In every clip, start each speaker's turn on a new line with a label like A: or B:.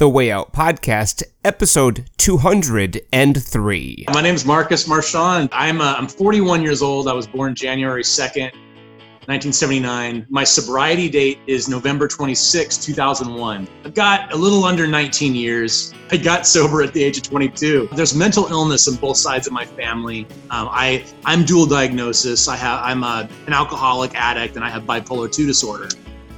A: The Way Out Podcast, episode 203.
B: My name is Marques Marchand. I'm, uh, I'm 41 years old. I was born January 2nd, 1979. My sobriety date is November 26, 2001. I've got a little under 19 years. I got sober at the age of 22. There's mental illness on both sides of my family. Um, I, I'm dual diagnosis. I have, I'm a, an alcoholic addict and I have bipolar 2 disorder.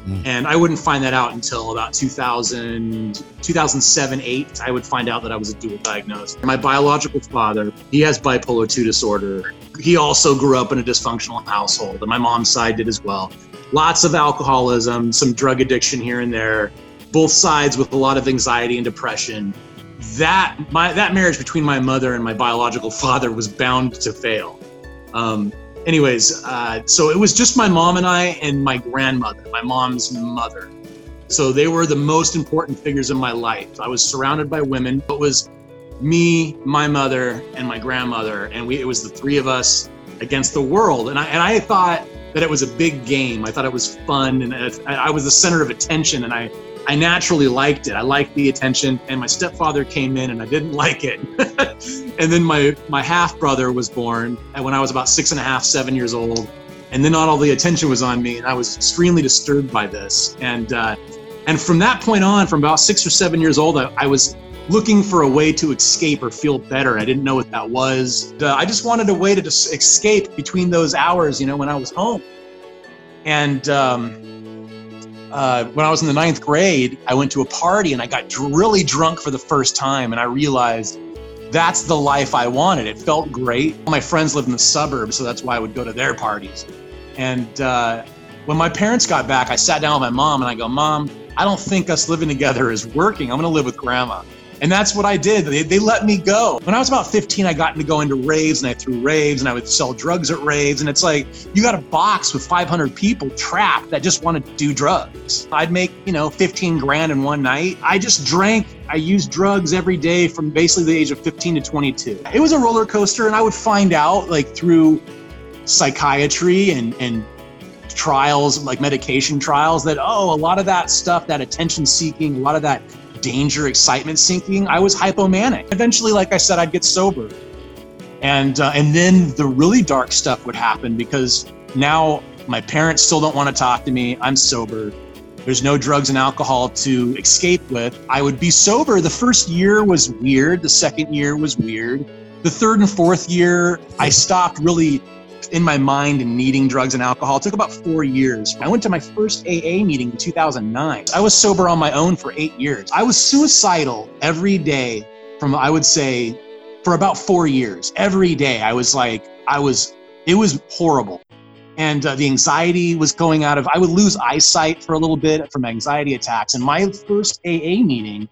B: Mm. And I wouldn't find that out until about 2000, 2007, 8. I would find out that I was a dual diagnosed. My biological father, he has bipolar 2 disorder. He also grew up in a dysfunctional household, and my mom's side did as well. Lots of alcoholism, some drug addiction here and there, both sides with a lot of anxiety and depression. That my that marriage between my mother and my biological father was bound to fail. Um, anyways, uh, so it was just my mom and I and my grandmother, my mom's mother. So they were the most important figures in my life. I was surrounded by women. It was me, my mother, and my grandmother, and we it was the three of us against the world. And I and I thought that it was a big game. I thought it was fun, and I was the center of attention. And I I naturally liked it. I liked the attention, and my stepfather came in, and I didn't like it. and then my my half brother was born when I was about six and a half, seven years old, and then not all the attention was on me, and I was extremely disturbed by this. And uh, and from that point on, from about six or seven years old, I, I was looking for a way to escape or feel better. I didn't know what that was. Uh, I just wanted a way to escape between those hours, you know, when I was home. And um, uh, when I was in the ninth grade, I went to a party and I got really drunk for the first time, and I realized that's the life I wanted. It felt great. My friends lived in the suburbs, so that's why I would go to their parties. And uh, when my parents got back, I sat down with my mom and I go, Mom, I don't think us living together is working. I'm going to live with grandma. And that's what I did. They, they let me go. When I was about 15, I got into going to raves and I threw raves and I would sell drugs at raves. And it's like, you got a box with 500 people trapped that just want to do drugs. I'd make, you know, 15 grand in one night. I just drank, I used drugs every day from basically the age of 15 to 22. It was a roller coaster. And I would find out like through psychiatry and, and trials, like medication trials, that, oh, a lot of that stuff, that attention seeking, a lot of that danger, excitement sinking, I was hypomanic. Eventually, like I said, I'd get sober. And, uh, and then the really dark stuff would happen because now my parents still don't want to talk to me. I'm sober. There's no drugs and alcohol to escape with. I would be sober. The first year was weird. The second year was weird. The third and fourth year, I stopped really in my mind and needing drugs and alcohol. It took about four years. I went to my first AA meeting in 2009. I was sober on my own for eight years. I was suicidal every day from, I would say, for about four years. Every day, I was like, I was, it was horrible. And uh, the anxiety was going out of, I would lose eyesight for a little bit from anxiety attacks. And my first AA meeting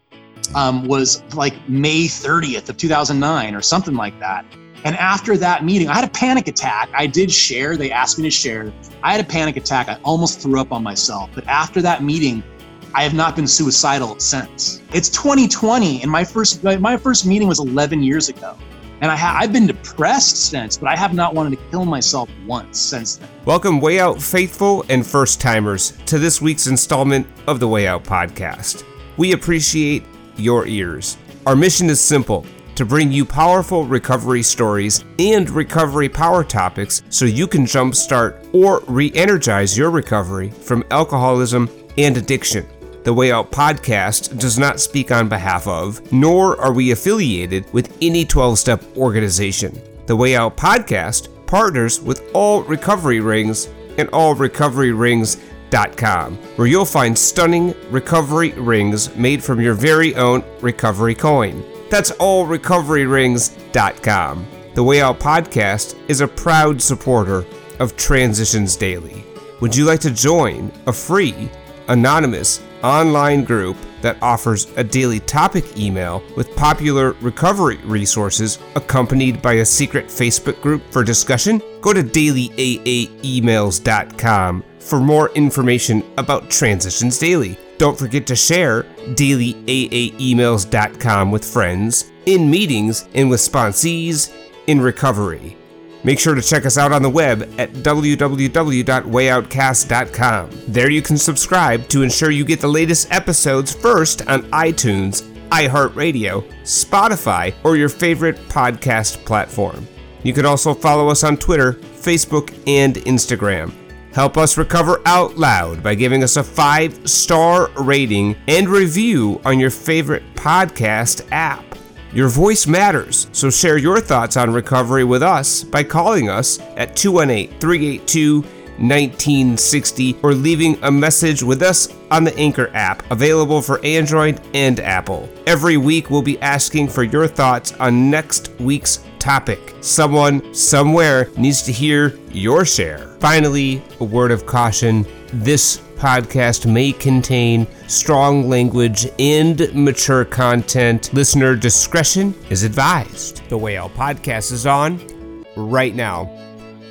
B: um, was like May 30th of 2009 or something like that. And after that meeting, I had a panic attack. I did share, they asked me to share. I had a panic attack. I almost threw up on myself. But after that meeting, I have not been suicidal since. It's 2020 and my first my first meeting was 11 years ago. And I ha- I've been depressed since, but I have not wanted to kill myself once since then.
A: Welcome, Way Out faithful and first timers, to this week's installment of the Way Out podcast. We appreciate your ears. Our mission is simple to bring you powerful recovery stories and recovery power topics so you can jumpstart or re energize your recovery from alcoholism and addiction. The Way Out podcast does not speak on behalf of, nor are we affiliated with any 12 step organization. The Way Out podcast partners with All Recovery Rings and allrecoveryrings.com, where you'll find stunning recovery rings made from your very own recovery coin. That's allrecoveryrings.com. The Way Out podcast is a proud supporter of Transitions Daily. Would you like to join a free, anonymous online group that offers a daily topic email with popular recovery resources accompanied by a secret Facebook group for discussion? Go to dailyaaemails.com for more information about Transitions Daily. Don't forget to share dailyaaemails.com with friends, in meetings, and with sponsees in recovery. Make sure to check us out on the web at www.wayoutcast.com. There you can subscribe to ensure you get the latest episodes first on iTunes, iHeartRadio, Spotify, or your favorite podcast platform. You can also follow us on Twitter, Facebook, and Instagram. Help us recover out loud by giving us a five star rating and review on your favorite podcast app. Your voice matters, so share your thoughts on recovery with us by calling us at 218 382 1960 or leaving a message with us on the Anchor app, available for Android and Apple. Every week, we'll be asking for your thoughts on next week's topic. Someone somewhere needs to hear your share. Finally, a word of caution this podcast may contain strong language and mature content. Listener discretion is advised. The Way Out podcast is on right now.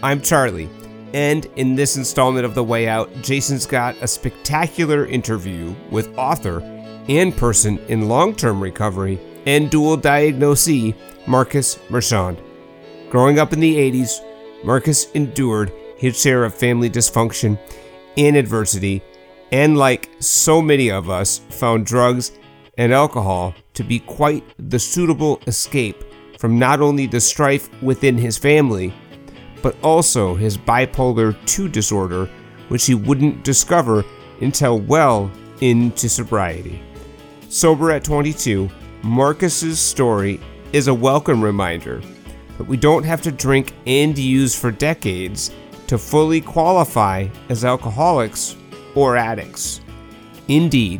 A: I'm Charlie. And in this installment of The Way Out, Jason's got a spectacular interview with author and person in long term recovery and dual diagnosee Marques Marchand. Growing up in the 80s, Marques endured his share of family dysfunction and adversity, and like so many of us, found drugs and alcohol to be quite the suitable escape from not only the strife within his family, but also his bipolar 2 disorder, which he wouldn't discover until well into sobriety. Sober at 22, Marques's story is a welcome reminder that we don't have to drink and use for decades to fully qualify as alcoholics or addicts. Indeed,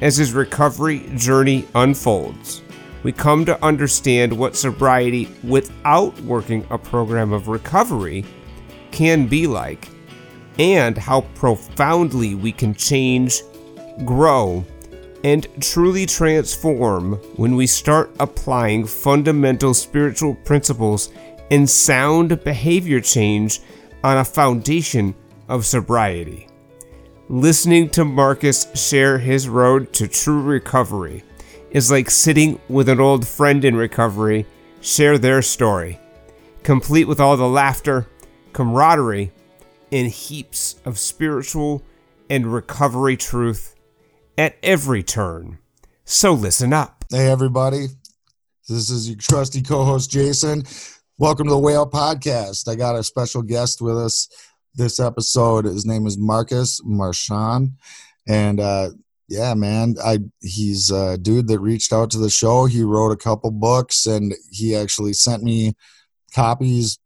A: as his recovery journey unfolds, we come to understand what sobriety without working a program of recovery can be like, and how profoundly we can change, grow, and truly transform when we start applying fundamental spiritual principles and sound behavior change on a foundation of sobriety. Listening to Marques share his road to true recovery is like sitting with an old friend in recovery, share their story, complete with all the laughter, camaraderie, and heaps of spiritual and recovery truth at every turn. So listen up.
C: Hey, everybody. This is your trusty co host, Jason. Welcome to the Way Out Podcast. I got a special guest with us this episode. His name is Marques Marchand. And uh, yeah, man, I he's a dude that reached out to the show. He wrote a couple books and he actually sent me copies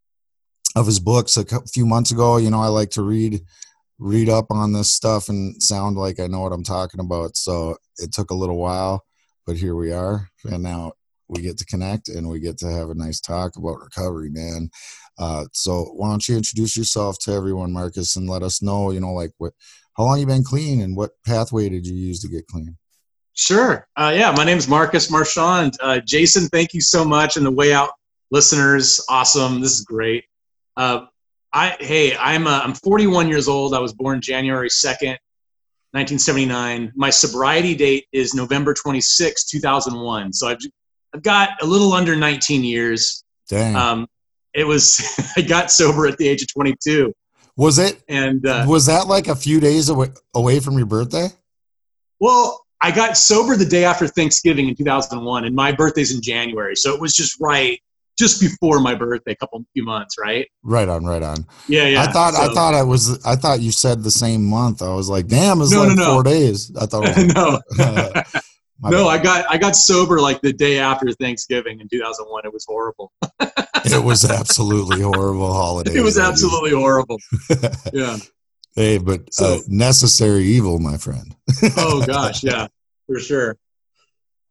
C: of his books a few months ago. You know, I like to read read up on this stuff and sound like I know what I'm talking about. So it took a little while, but here we are. And now we get to connect and we get to have a nice talk about recovery, man. Uh, so why don't you introduce yourself to everyone, Marques, and let us know, you know, like what, how long you been clean and what pathway did you use to get clean?
B: Sure. Uh, yeah, my name is Marques Marchand. Uh, Jason, thank you so much. And the way out listeners, awesome. This is great. Uh, I, hey, I'm uh, I'm 41 years old. I was born January 2nd, 1979. My sobriety date is November 26, 2001. So I've I've got a little under 19 years.
C: Dang.
B: Um, it was I got sober at the age of 22.
C: Was it?
B: And uh,
C: was that like a few days away, away from your birthday?
B: Well, I got sober the day after Thanksgiving in 2001, and my birthday's in January, so it was just right, just before my birthday, a couple few months, right?
C: Right on, right on.
B: Yeah, yeah.
C: I thought so, I thought I was I thought you said the same month. I was like, damn, it's no, like no, no. four days. I thought.
B: Was, no. no, I got I got sober like the day after Thanksgiving in 2001. It was horrible.
C: it was absolutely horrible holiday.
B: It was absolutely horrible. Yeah.
C: Hey, but so, uh, necessary evil, my friend.
B: oh gosh, yeah, for sure.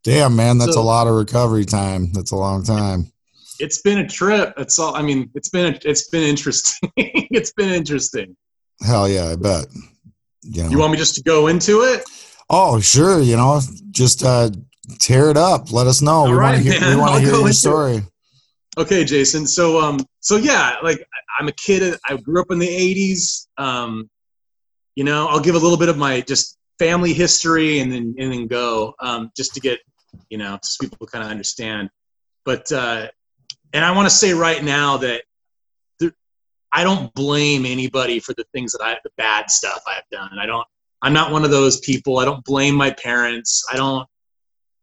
C: Damn, man, that's so, a lot of recovery time. That's a long time.
B: It's been a trip. It's all. I mean, it's been it's been interesting. it's been interesting.
C: Hell yeah, I bet.
B: You, know. you want me just to go into it?
C: Oh, sure. You know, just uh, tear it up. Let us know. All we right, want to hear. We want to hear your story. It.
B: Okay, Jason. So, um, so yeah, like I'm a kid. I grew up in the '80s. Um, you know, I'll give a little bit of my just family history and then and then go, um, just to get, you know, so people kind of understand. But uh, and I want to say right now that I don't blame anybody for the things that I the bad stuff I've done. And I don't I'm not one of those people. I don't blame my parents. I don't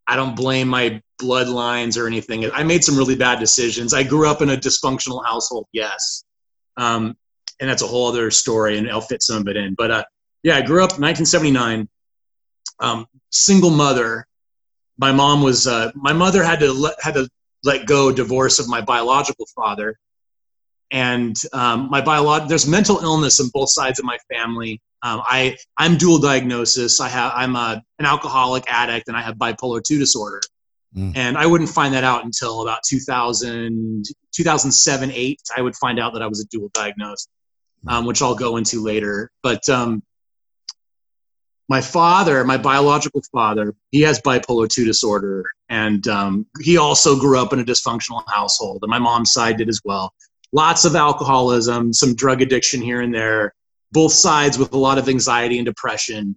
B: I don't blame my bloodlines or anything. I made some really bad decisions. I grew up in a dysfunctional household, yes. Um, and that's a whole other story, and I'll fit some of it in. But uh, yeah, I grew up 1979, um, single mother. My mom was uh, my mother had to let, had to let go divorce of my biological father, and um, my biolog there's mental illness on both sides of my family. Um, I I'm dual diagnosis. I have I'm a, an alcoholic addict and I have bipolar two disorder. Mm. And I wouldn't find that out until about 2000, 2007, 8. I would find out that I was a dual diagnosed, mm. um, which I'll go into later. But um, my father, my biological father, he has bipolar 2 disorder. And um, he also grew up in a dysfunctional household. And my mom's side did as well. Lots of alcoholism, some drug addiction here and there both sides with a lot of anxiety and depression.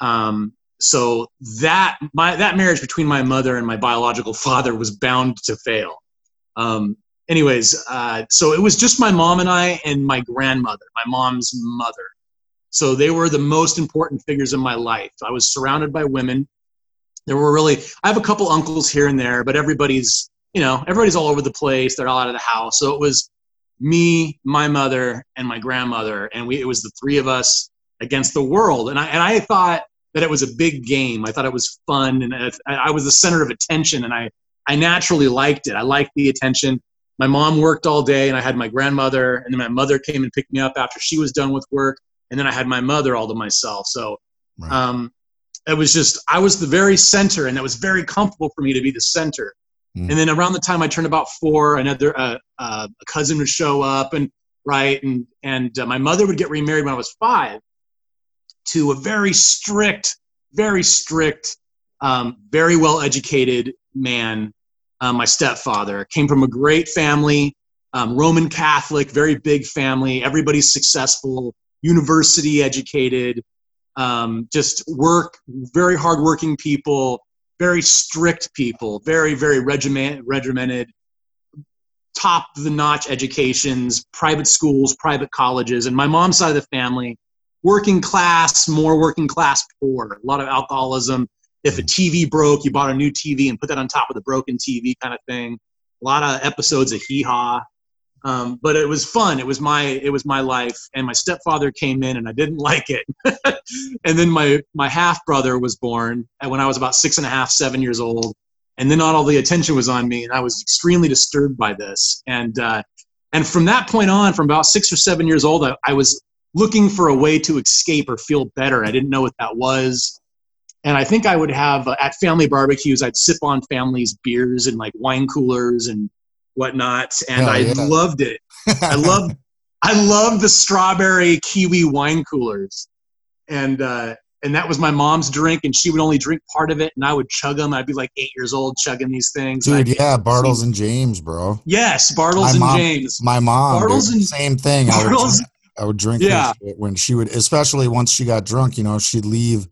B: Um, so that my that marriage between my mother and my biological father was bound to fail. Um, anyways, uh, so it was just my mom and I and my grandmother, my mom's mother. So they were the most important figures in my life. I was surrounded by women. There were really I have a couple uncles here and there, but everybody's you know everybody's all over the place. They're all out of the house. So it was me, my mother, and my grandmother, and we it was the three of us against the world. And I and I thought that it was a big game. I thought it was fun, and I, I was the center of attention, and I I naturally liked it. I liked the attention. My mom worked all day, and I had my grandmother, and then my mother came and picked me up after she was done with work, and then I had my mother all to myself. So. Right. Um, it was just I was the very center, and it was very comfortable for me to be the center. Mm. And then around the time I turned about four, another uh, uh, a cousin would show up, and right, and and uh, my mother would get remarried when I was five to a very strict, very strict, um, very well educated man. Uh, my stepfather came from a great family, um, Roman Catholic, very big family. Everybody's successful, university educated, um, just work, very hardworking people very strict people, very, very regiment, regimented, top the notch educations, private schools, private colleges. And my mom's side of the family, working class, more working class poor, a lot of alcoholism. If a TV broke, you bought a new TV and put that on top of the broken TV kind of thing. A lot of episodes of hee haw. Um, but it was fun. It was my it was my life. And my stepfather came in, and I didn't like it. and then my my half brother was born when I was about six and a half, seven years old. And then not all the attention was on me, and I was extremely disturbed by this. And uh, and from that point on, from about six or seven years old, I, I was looking for a way to escape or feel better. I didn't know what that was. And I think I would have uh, at family barbecues, I'd sip on families' beers and like wine coolers and whatnot, and I yeah. loved it. I loved I loved the strawberry kiwi wine coolers, and uh, and that was my mom's drink, and she would only drink part of it, and I would chug them. I'd be like eight years old chugging these things.
C: Dude, yeah, Bartles and Jaymes, bro.
B: Yes, Bartles my and
C: mom,
B: Jaymes.
C: My mom, Bartles dude, and same thing. Bartles, I would, I would drink yeah. when she would, especially once she got drunk. You know, she'd leave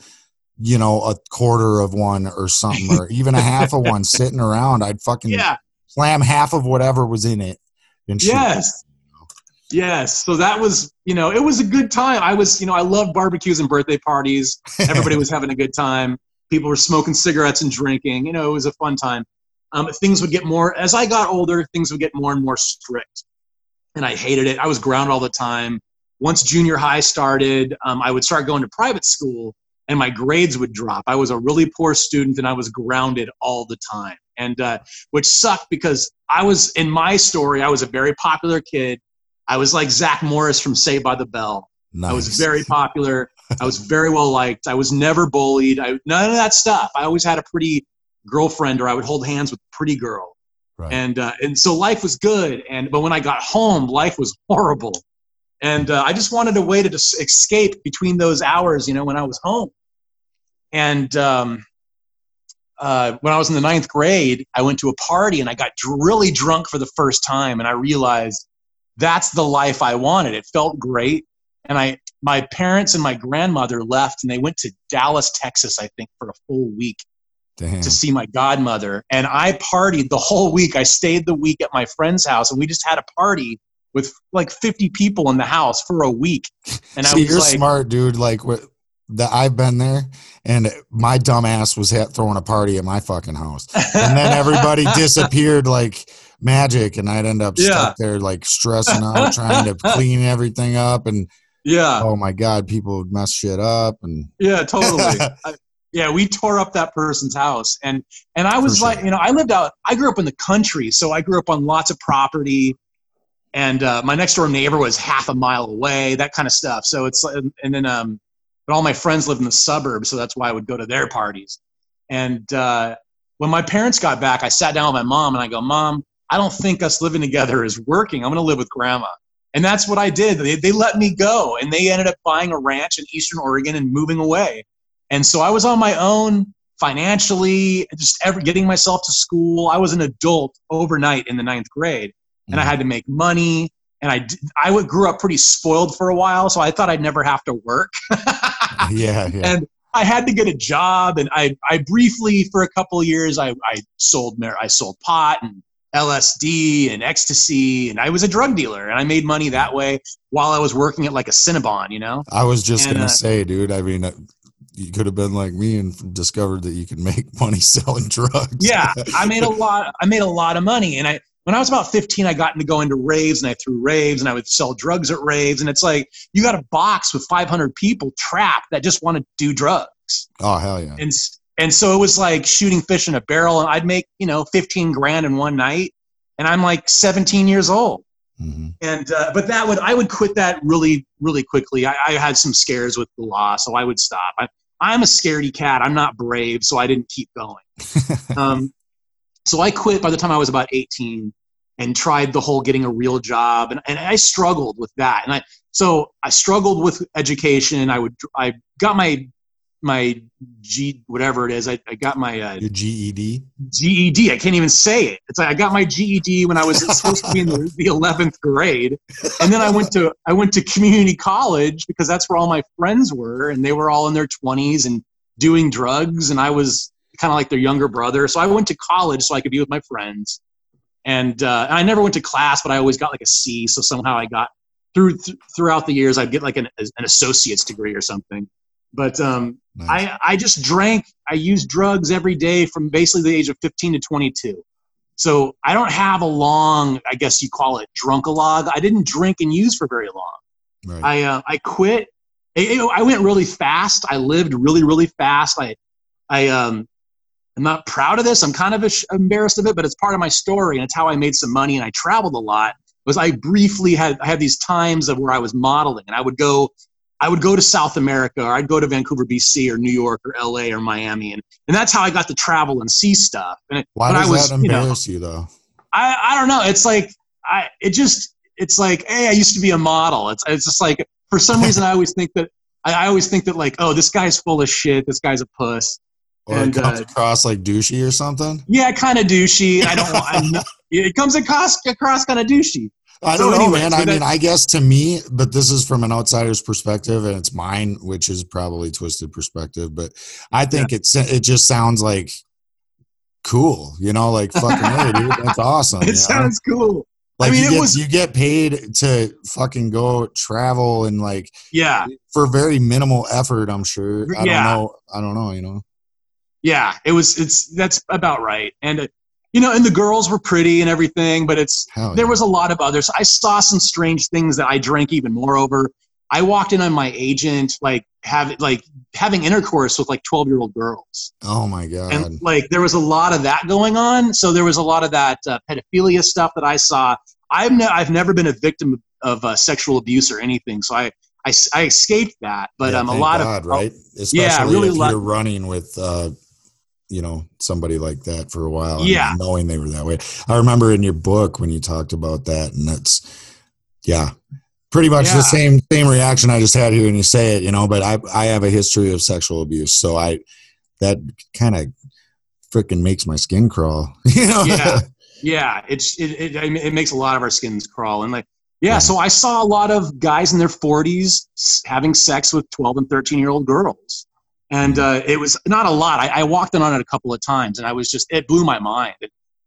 C: you know, a quarter of one or something, or even a half of one sitting around. I'd fucking yeah slam half of whatever was in it.
B: And yes. Yes. So that was, you know, it was a good time. I was, you know, I love barbecues and birthday parties. Everybody was having a good time. People were smoking cigarettes and drinking. You know, it was a fun time. Um, things would get more, as I got older, things would get more and more strict. And I hated it. I was grounded all the time. Once junior high started, um, I would start going to private school and my grades would drop. I was a really poor student and I was grounded all the time and uh, which sucked because I was in my story. I was a very popular kid. I was like Zach Morris from Saved by the Bell. Nice. I was very popular. I was very well liked. I was never bullied. I none of that stuff. I always had a pretty girlfriend, or I would hold hands with a pretty girl. Right. And uh, and so life was good. And but when I got home, life was horrible. And uh, I just wanted a way to just escape between those hours, you know, when I was home. And um, uh, when I was in the ninth grade, I went to a party and I got really drunk for the first time, and I realized that's the life I wanted. It felt great, and I my parents and my grandmother left, and they went to Dallas, Texas, I think, for a full week Damn. to see my godmother. And I partied the whole week. I stayed the week at my friend's house, and we just had a party with like 50 people in the house for a week.
C: And See, I was you're like, smart, dude. Like what that I've been there, and my dumbass was throwing a party at my fucking house, and then everybody disappeared like magic, and I'd end up yeah. stuck there like stressing out, trying to clean everything up, and
B: yeah,
C: oh my god, people would mess shit up, and
B: yeah, totally. I, yeah, we tore up that person's house, and and I was like, you know, I lived out. I grew up in the country, so I grew up on lots of property, and uh, my next door neighbor was half a mile away, that kind of stuff. So it's and then um, but all my friends live in the suburbs, so that's why I would go to their parties. And uh, when my parents got back, I sat down with my mom and I go, Mom, I don't think us living together is working. I'm going to live with grandma. And that's what I did. They, they let me go and they ended up buying a ranch in Eastern Oregon and moving away. And so I was on my own financially, just ever getting myself to school. I was an adult overnight in the ninth grade and mm-hmm. I had to make money. And I, I grew up pretty spoiled for a while, so I thought I'd never have to work.
C: yeah, yeah.
B: And I had to get a job, and I, I briefly for a couple of years I, I sold I sold pot and LSD and ecstasy, and I was a drug dealer, and I made money that way while I was working at like a Cinnabon, you know.
C: I was just and, gonna uh, say, dude. I mean, uh, you could have been like me and discovered that you can make money selling drugs.
B: yeah, I made a lot. I made a lot of money, and I when I was about 15, I got into going to raves and I threw raves and I would sell drugs at raves. And it's like, you got a box with 500 people trapped that just want to do drugs.
C: Oh, hell yeah.
B: And, and so it was like shooting fish in a barrel. And I'd make, you know, 15 grand in one night. And I'm like 17 years old. Mm-hmm. And, uh, but that would, I would quit that really, really quickly. I, I had some scares with the law, so I would stop. I, I'm a scaredy cat. I'm not brave, so I didn't keep going. um, so I quit by the time I was about 18 and tried the whole getting a real job. And, and I struggled with that. And I, so I struggled with education. I would, I got my, my G, whatever it is. I, I got my, uh,
C: Your GED?
B: GED. I can't even say it. It's like, I got my GED when I was supposed to be in the, the 11th grade. And then I went to, I went to community college because that's where all my friends were. And they were all in their 20s and doing drugs. And I was, kind of like their younger brother. So I went to college so I could be with my friends. And, uh, I never went to class, but I always got like a C. So somehow I got through th- throughout the years, I'd get like an, an associate's degree or something. But um, nice. I, I just drank, I used drugs every day from basically the age of 15 to 22. So I don't have a long, I guess you call it drunk-a-log. I didn't drink and use for very long. Right. I, uh, I quit. I, I went really fast. I lived really, really fast. I, I, um, I'm not proud of this. I'm kind of embarrassed of it, but it's part of my story and it's how I made some money and I traveled a lot. Was I briefly had I had these times of where I was modeling and I would go I would go to South America or I'd go to Vancouver, BC or New York or LA or Miami and, and that's how I got to travel and see stuff. And
C: Why does I was, that embarrass you, know, you though?
B: I, I don't know. It's like I it just it's like, hey, I used to be a model. It's it's just like for some reason I always think that I, I always think that like, oh, this guy's full of shit. This guy's a puss.
C: Or and, it comes uh, across like douchey or something.
B: Yeah, kind of douchey. I don't. I'm not, it comes across across kind of douchey.
C: I don't so know, anyway, man. I mean, I guess to me, but this is from an outsider's perspective, and it's mine, which is probably twisted perspective. But I think yeah. it's it just sounds like cool, you know, like fucking hey, dude, that's awesome.
B: It sounds know? cool.
C: Like I mean, you get, was, you get paid to fucking go travel and like
B: yeah
C: for very minimal effort. I'm sure. I yeah. don't know. I don't know. You know
B: yeah, it was. It's that's about right. And it, you know, and the girls were pretty and everything, but it's Hell there yeah. was a lot of others. I saw some strange things that I drank even more over. I walked in on my agent like have like having intercourse with like 12 year old girls.
C: Oh my god.
B: And like there was a lot of that going on. So there was a lot of that uh, pedophilia stuff that I saw. I've ne- I've never been a victim of uh, sexual abuse or anything. So I I, I escaped that, but yeah, um, a lot
C: God,
B: of
C: right, especially yeah, really if you're running with uh, you know somebody like that for a while
B: yeah.
C: knowing they were that way. I remember in your book when you talked about that and that's yeah pretty much yeah. the same same reaction i just had here when you say it you know but i i have a history of sexual abuse so i that kind of freaking makes my skin crawl you know?
B: Yeah. Yeah. It's it, it, it makes a lot of our skins crawl and like yeah, yeah, so I saw a lot of guys in their 40s having sex with 12 and 13 year old girls and uh, it was not a lot. I, I, walked in on it a couple of times, and I was just it blew my mind.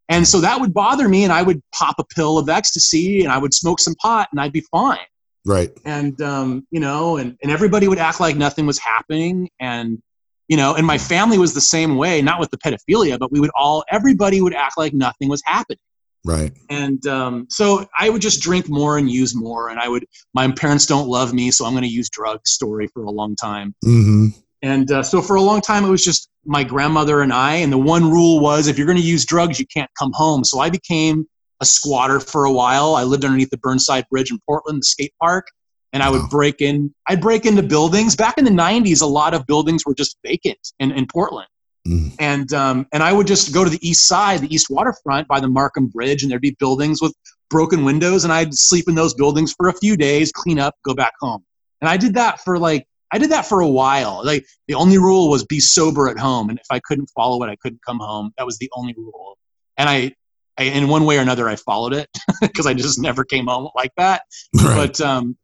B: And, so that would bother me, and I would pop a pill of ecstasy, and I would smoke some pot, and I'd be fine.
C: Right.
B: And um, you know, and and everybody would act like nothing was happening, and you know, and my family was the same way, not with the pedophilia, but we would all, everybody would act like nothing was happening.
C: Right.
B: And um, so I would just drink more and use more. And I would, my parents don't love me, so I'm going to use drugs story for a long time.
C: Mm-hmm.
B: And uh, so for a long time, it was just my grandmother and I. And the one rule was if you're going to use drugs, you can't come home. So I became a squatter for a while. I lived underneath the Burnside Bridge in Portland, the skate park. And I would break in, I'd break into buildings. Back in the 90s, a lot of buildings were just vacant in, in Portland
C: Mm.
B: and um, and I would just go to the east side, the east waterfront by the Marquam Bridge, and there'd be buildings with broken windows, and I'd sleep in those buildings for a few days, clean up, go back home. And I did that for like I did that for a while. Like the only rule was be sober at home, and if I couldn't follow it, I couldn't come home. That was the only rule. And I, I in one way or another, I followed it because I just never came home like that
C: Right.
B: but um,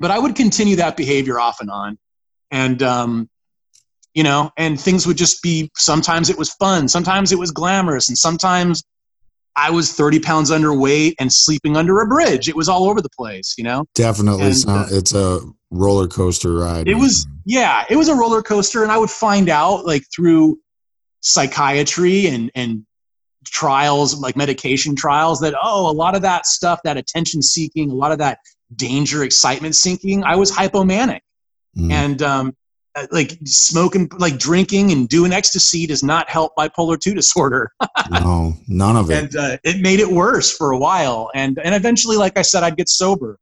B: but I would continue that behavior off and on, and um, you know, and things would just be. Sometimes it was fun, sometimes it was glamorous, and sometimes I was thirty pounds underweight and sleeping under a bridge. It was all over the place, you know.
C: Definitely.
B: and,
C: sound, it's a roller coaster ride.
B: It was yeah, it was a roller coaster, and I would find out like through psychiatry and and trials like medication trials that oh a lot of that stuff that attention seeking a lot of that danger excitement seeking i was hypomanic
C: Mm.
B: and um, like smoking like drinking and doing ecstasy does not help bipolar 2 disorder
C: no, none of it.
B: and uh, it made it worse for a while and and eventually like i said i'd get sober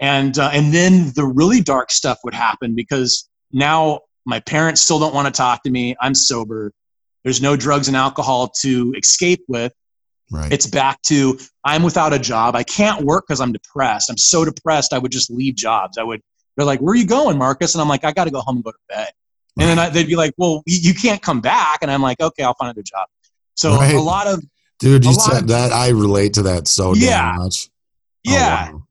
B: and uh, and then the really dark stuff would happen because now my parents still don't want to talk to me i'm sober there's no drugs and alcohol to escape with
C: right.
B: it's back to i'm without a job i can't work because i'm depressed i'm so depressed i would just leave jobs i would they're like where are you going marques and i'm like i got to go home and go to bed and then I, they'd be like well you can't come back and i'm like okay i'll find another job so
C: Right.
B: a lot of
C: Dude, you said
B: of-
C: that. I relate to that so
B: Yeah.
C: damn much. Oh,
B: yeah
C: wow.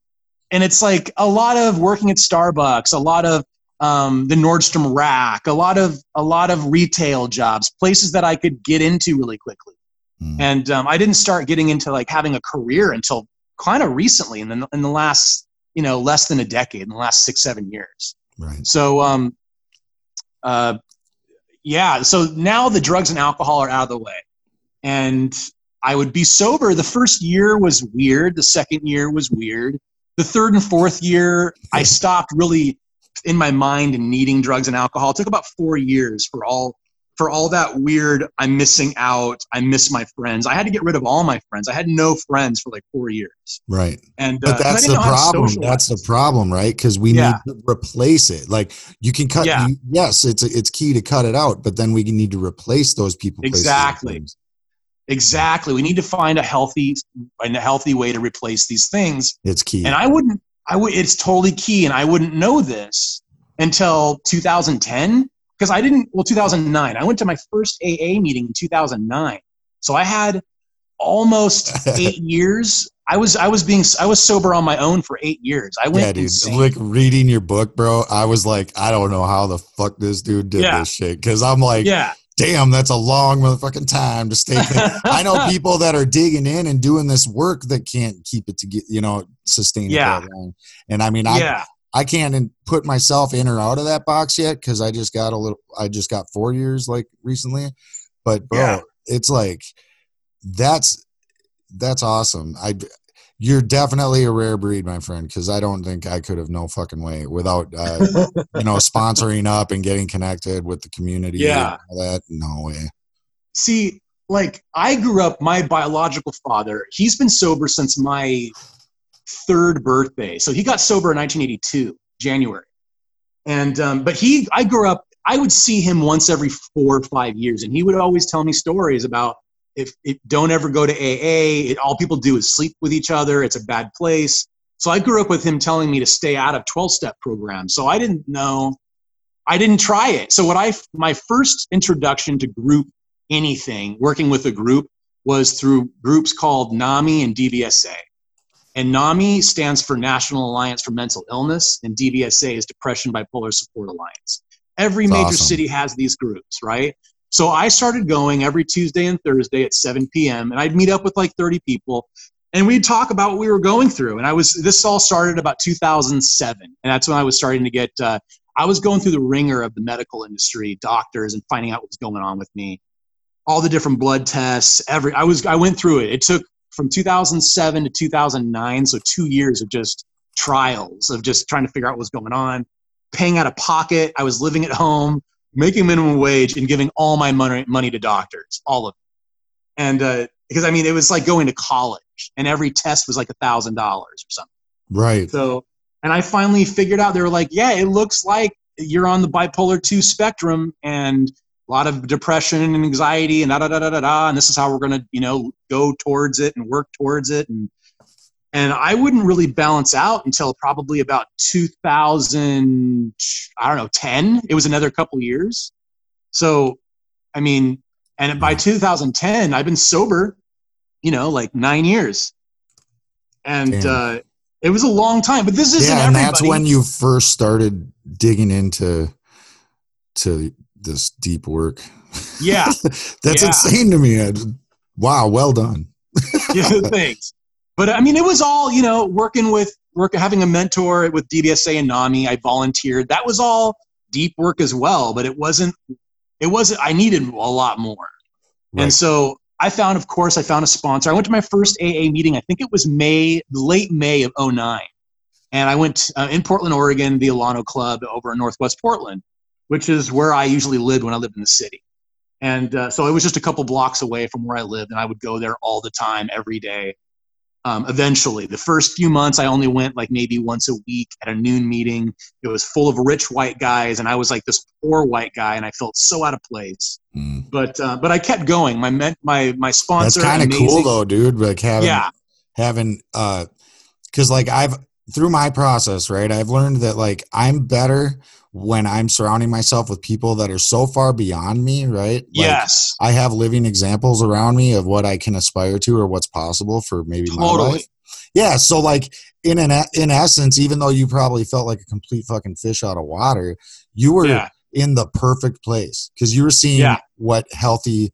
B: And it's like a lot of working at Starbucks, a lot of um, the Nordstrom rack, a lot of a lot of retail jobs, places that I could get into really quickly.
C: Mm.
B: And um, I didn't start getting into like having a career until kind of recently, in the in the last you know less than a decade, in the last six seven years.
C: Right.
B: So um, uh, yeah. So now the drugs and alcohol are out of the way, and I would be sober. The first year was weird. The second year was weird. The third and fourth year, I stopped really in my mind and needing drugs and alcohol. It took about four years for all for all that weird. I'm missing out. I miss my friends. I had to get rid of all my friends. I had no friends for like four years,
C: Right.
B: and uh,
C: But
B: I
C: that's the
B: know how to
C: problem. That's the problem, right? Because we
B: Yeah.
C: need to replace it. Like you can cut.
B: Yeah.
C: you- yes, it's it's key to cut it out, but then we need to replace those people.
B: Exactly. Exactly. We need to find a healthy and a healthy way to replace these things.
C: It's key.
B: And I wouldn't I would it's totally key and I wouldn't know this until 2010 because I didn't well 2009. I went to my first AA meeting in 2009. So I had almost 8 years. I was I was being I was sober on my own for 8 years. I went
C: yeah, dude.
B: insane.
C: Like reading your book, bro. I was like, I don't know how the fuck this dude did
B: Yeah.
C: this shit. Because I'm like,
B: yeah.
C: Damn, that's a long motherfucking time to stay. I know people that are digging in and doing this work that can't keep it to get, you know, sustain
B: Yeah.
C: that long. And I mean, I
B: yeah.
C: I can't put myself in or out of that box yet because I just got a little. I just got four years like recently, but bro,
B: Yeah.
C: it's like that's that's awesome. I you're definitely a rare breed, my friend, because I don't think I could have no fucking way without uh, you know sponsoring up and getting connected with the community.
B: Yeah.
C: and all that no way.
B: see like i grew up my biological father he's been sober since my third birthday so he got sober in 1982 january and um, but he i grew up i would see him once every four or five years and he would always tell me stories about if, if don't ever go to aa it, all people do is sleep with each other it's a bad place so i grew up with him telling me to stay out of 12-step programs so i didn't know i didn't try it so what i my first introduction to group anything working with a group was through groups called NAMI and DBSA. And NAMI stands for National Alliance for Mental Illness, and DBSA is Depression Bipolar Support Alliance. Every
C: That's
B: major
C: awesome.
B: city has these groups, right? So I started going every Tuesday and Thursday at 7 p.m. and I'd meet up with like 30 people and we'd talk about what we were going through. And I was, this all started about 2007. And that's when I was starting to get, uh, I was going through the ringer of the medical industry, doctors, and finding out what was going on with me. All the different blood tests, every, I was, I went through it. It took from 2007 to 2009. So two years of just trials of just trying to figure out what was going on, paying out of pocket. I was living at home, making minimum wage, and giving all my money money to doctors, all of it. And uh, because I mean, it was like going to college, and every test was like a thousand dollars or something.
C: Right.
B: So, and I finally figured out they were like, yeah, it looks like you're on the bipolar two spectrum, and a lot of depression and anxiety, and da da da da da da. And this is how we're gonna, you know, go towards it and work towards it, and and I wouldn't really balance out until probably about 2000 I don't know 10 it was another couple years. So I mean and by 2010 I've been sober you know like 9 years. And uh, it was a long time but this isn't
C: yeah,
B: and
C: that's when you first started digging into to this deep work.
B: Yeah.
C: That's
B: yeah.
C: insane to me. Wow well done.
B: Yeah thanks but I mean, it was all you know, working with work, having a mentor with DBSA and NAMI. I volunteered. That was all deep work as well. But it wasn't. It wasn't. I needed a lot more. Right. And so I found, of course, I found a sponsor. I went to my first AA meeting. I think it was May, late May of 09. And I went uh, in Portland, Oregon, the Alano Club over in Northwest Portland, which is where I usually lived when I lived in the city. And uh, so it was just a couple blocks away from where I lived, and I would go there all the time, every day um, eventually. The first few months, I only went like maybe once a week at a noon meeting. It was full of rich white guys, and I was like this poor white guy, and I felt so out of place. Mm. But uh, but I kept going. My my my sponsor.
C: That's kind of cool though, dude. Like having yeah. having uh, because like I've through my process, right? I've learned that like I'm better when I'm surrounding myself with people that are so far beyond me, right? Like,
B: yes.
C: I have living examples around me of what I can aspire to or what's possible for maybe totally. my life. Yeah, so like in an in essence, even though you probably felt like a complete fucking fish out of water, you were yeah. in the perfect place because you were seeing yeah. what healthy,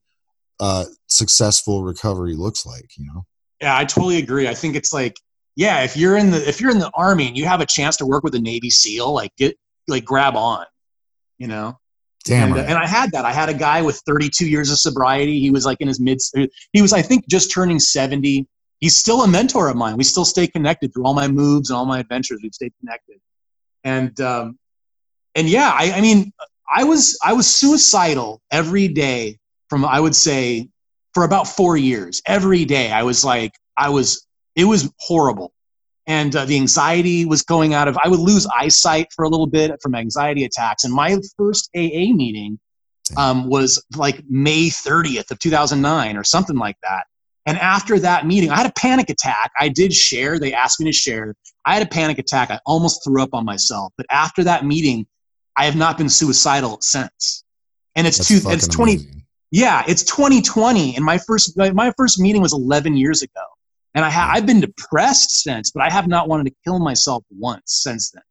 C: uh, successful recovery looks like. You know.
B: Yeah, I totally agree. I think it's like yeah, if you're in the if you're in the army and you have a chance to work with a Navy SEAL, like get like grab on, you know.
C: Damn
B: and,
C: right.
B: and I had that. I had a guy with 32 years of sobriety. He was like in his mid. He was, I think, just turning 70. He's still a mentor of mine. We still stay connected through all my moves and all my adventures. We've stayed connected, and um, and yeah, I, I mean, I was I was suicidal every day from I would say for about four years. Every day I was like I was. It was horrible and uh, the anxiety was going out of i would lose eyesight for a little bit from anxiety attacks. And my first aa meeting um, was like may 30th of 2009 or something like that. And after that meeting i had a panic attack. I did share. They asked me to share. I had a panic attack. I almost threw up on myself. But after that meeting i have not been suicidal since. And it's two it's 20 amazing. yeah it's 2020 and my first my first meeting was 11 years ago and I ha- I've been depressed since, but I have not wanted to kill myself once since then.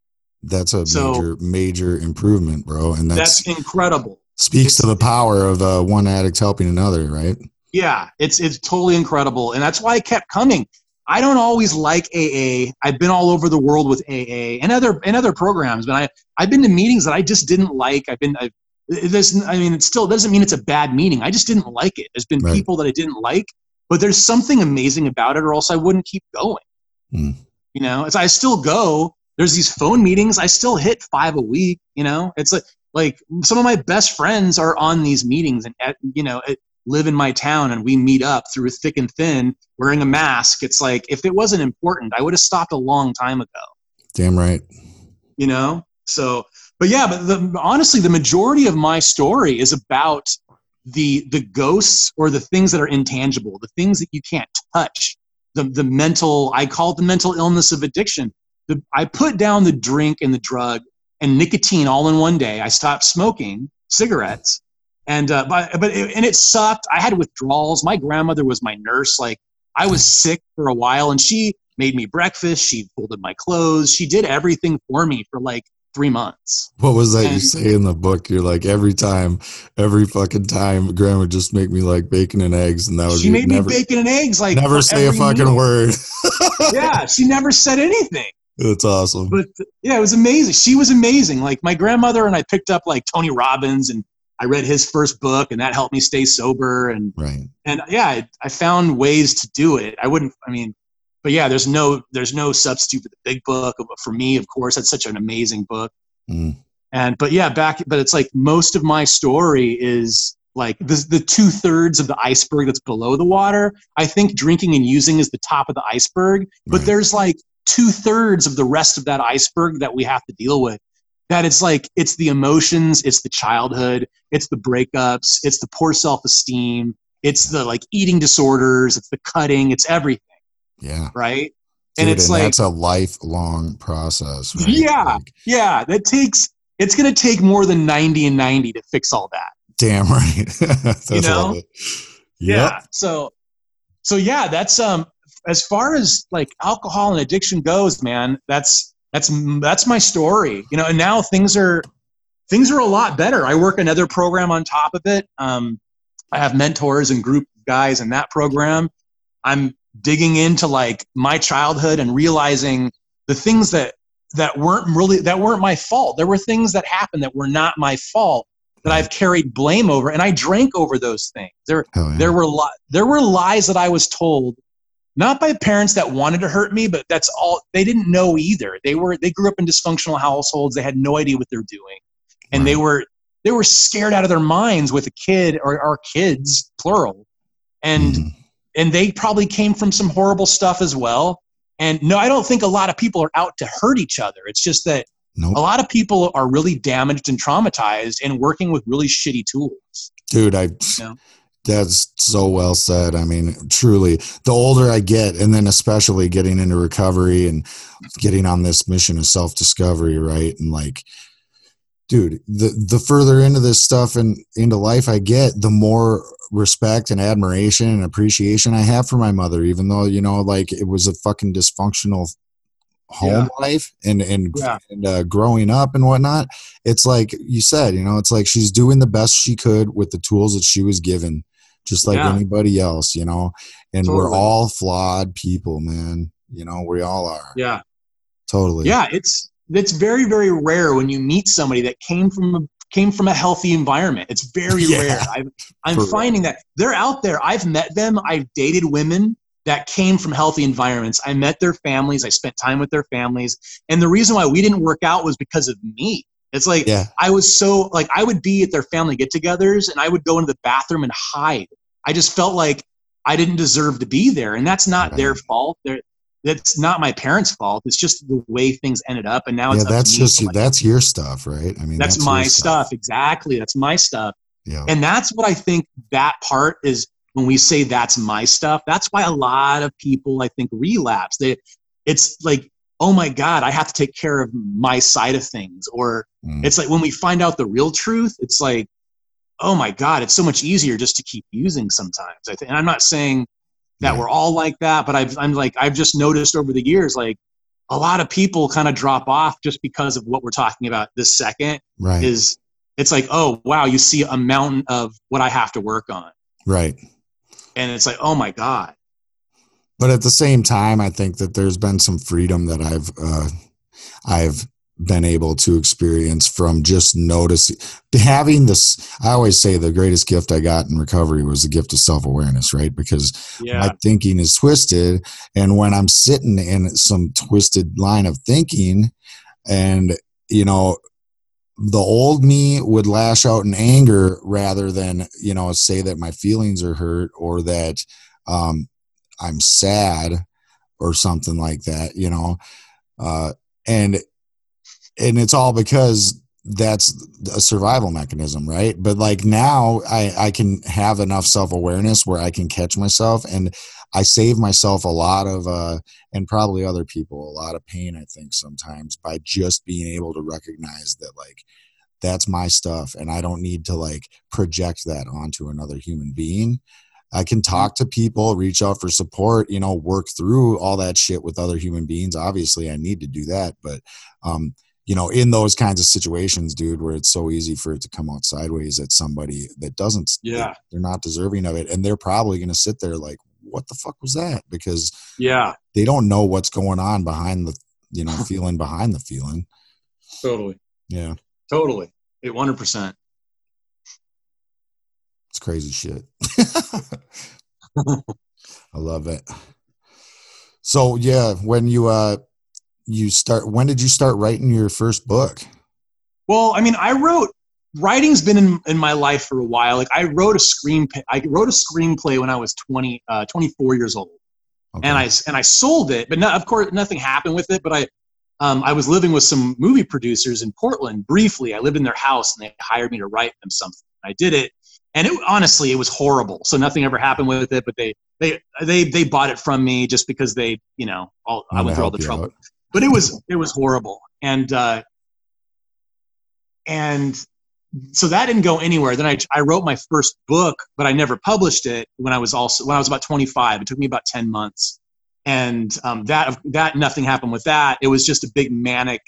C: That's a so, major, major improvement, bro. And that's,
B: that's incredible.
C: Speaks it's, to the power of uh, one addict helping another, right?
B: Yeah, it's it's totally incredible, and that's why I kept coming. I don't always like AA. I've been all over the world with AA and other and other programs, but I I've been to meetings that I just didn't like. I've been I've, this. I mean, it still doesn't mean it's a bad meeting. I just didn't like it. There's been right. people that I didn't like, but there's something amazing about it or else i wouldn't keep going. Mm. you know it's i still go there's these phone meetings i still hit five a week you know? It's like like some of my best friends are on these meetings and you know live in my town and we meet up through thick and thin wearing a mask. It's like if it wasn't important i would have stopped a long time ago.
C: Damn right.
B: You know? So but yeah but the, honestly the majority of my story is about the the ghosts or the things that are intangible, the things that you can't touch, the the mental I call it the mental illness of addiction. The, I put down the drink and the drug and nicotine all in one day. I stopped smoking cigarettes, and uh, but but it, and it sucked. I had withdrawals. My grandmother was my nurse. Like I was sick for a while, and she made me breakfast. She folded my clothes. She did everything for me for like three months.
C: What was that you say in the book? You're like every time, every fucking time, Grandma would just make me like bacon and eggs, and that was
B: She
C: be
B: made
C: never,
B: me bacon and eggs like
C: never say a fucking
B: meal.
C: word.
B: Yeah, she never said anything.
C: That's awesome.
B: But yeah, it was amazing. She was amazing. Like my grandmother and I picked up like Tony Robbins and I read his first book and that helped me stay sober and
C: right.
B: and yeah, I, I found ways to do it. I wouldn't I mean but yeah, there's no there's no substitute for the big book. For me, of course, that's such an amazing book.
C: Mm.
B: And but yeah, back but it's like most of my story is like the the two thirds of the iceberg that's below the water. I think drinking and using is the top of the iceberg, but
C: Right.
B: there's like two thirds of the rest of that iceberg that we have to deal with. That it's like it's the emotions, it's the childhood, it's the breakups, it's the poor self esteem, it's the like eating disorders, it's the cutting, it's everything,
C: Yeah.
B: right?
C: Dude,
B: and it's like
C: that's a lifelong process. Right?
B: Yeah.
C: Like,
B: yeah, that takes it's gonna take more than 90 and 90 to fix all that.
C: damn right. that's
B: You know?
C: Yep.
B: So, so yeah, that's um as far as like alcohol and addiction goes, man. That's that's that's my story. You know, and now things are things are a lot better. I work another program on top of it. Um, I have mentors and group guys in that program. I'm digging into like my childhood and realizing the things that that weren't really that weren't my fault. There were things that happened that were not my fault that I've carried blame over, and I drank over those things. There
C: yeah.
B: there were li- there were lies that I was told, not by parents that wanted to hurt me, but that's all they didn't know either. They were they grew up in dysfunctional households. They had no idea what they're doing, and they were they were scared out of their minds with a kid or, our kids plural, and
C: Mhm.
B: And they probably came from some horrible stuff as well. And no, I don't think a lot of people are out to hurt each other. It's just that
C: Nope.
B: a lot of people are really damaged and traumatized and working with really shitty tools.
C: dude i
B: know?
C: that's so well said i mean truly the older i get and then especially getting into recovery and getting on this mission of self-discovery right and like dude the the further into this stuff and into life i get the more respect and admiration and appreciation i have for my mother even though you know like it was a fucking dysfunctional home
B: Yeah.
C: life and and,
B: Yeah.
C: and uh, growing up and whatnot it's like you said you know it's like she's doing the best she could with the tools that she was given just like
B: Yeah.
C: anybody else you know and we're all flawed people man you know we all are
B: Yeah.
C: totally
B: yeah it's it's very very rare when you meet somebody that came from a came from a healthy environment. It's very
C: Yeah.
B: rare. I i'm
C: For real.
B: finding that they're out there. I've met them. I've dated women that came from healthy environments. I met their families. I spent time with their families. And the reason why we didn't work out was because of me. It's like
C: yeah.
B: I was so like I would be at their family get-togethers and I would go into the bathroom and hide. I just felt like I didn't deserve to be there, and that's not their fault. They're, that's not my parents' fault. It's just the way things ended up, and now it's
C: yeah that's just that's your stuff right i mean
B: that's,
C: your
B: my stuff. Exactly, that's my stuff,
C: yeah
B: and that's what I think. That part is when we say that's my stuff. That's why a lot of people I think relapse. They, it's like, oh my god, I have to take care of my side of things, or
C: Mm.
B: it's like when we find out the real truth, it's like, oh my God, it's so much easier just to keep using sometimes. I think, and I'm not saying that
C: Yeah.
B: we're all like that, but I've, I'm like, I've just noticed over the years, like a lot of people kind of drop off just because of what we're talking about this second
C: right
B: is it's like, oh, wow, you see a mountain of what I have to work on.
C: right
B: And it's like, oh my God.
C: but at the same time i think that there's been some freedom that i've uh i've been able to experience from just noticing having this i always say the greatest gift i got in recovery was the gift of self-awareness right because
B: Yeah.
C: my thinking is twisted and when i'm sitting in some twisted line of thinking and you know the old me would lash out in anger rather than you know say that my feelings are hurt or that um, i'm sad or something like that you know uh, and and it's all because that's a survival mechanism right? But like now i i can have enough self-awareness where i can catch myself and i save myself a lot of uh and probably other people a lot of pain i think sometimes by just being able to recognize that like that's my stuff and i don't need to like project that onto another human being. I can talk to people reach out for support you know work through all that shit with other human beings. Obviously i need to do that but um you know, in those kinds of situations, dude, where it's so easy for it to come out sideways at somebody that doesn't,
B: Yeah.
C: they're not deserving of it. And they're probably going to sit there like, what the fuck was that? Because
B: Yeah.
C: they don't know what's going on behind the, you know, feeling behind the feeling.
B: Totally.
C: Yeah.
B: Totally. It 100%.
C: It's crazy shit. I love it. So yeah, when you uh you start when did you start writing your first book?
B: Well, I mean, I wrote writing's been in, in my life for a while. Like I wrote a screen I wrote a screenplay when I was 20 uh, 24 years old.
C: Okay.
B: And I and I sold it, but no, of course nothing happened with it, but I um, I was living with some movie producers in Portland briefly. I lived in their house and they hired me to write them something. I did it and it honestly it was horrible. So nothing ever happened with it, but they they they they bought it from me just because they, you know, all, I went through all the trouble
C: out.
B: But it was it was horrible and uh and so that didn't go anywhere then I, I wrote my first book but i never published it when i was also when i was about 25 it took me about 10 months and um, that that nothing happened with that it was just a big manic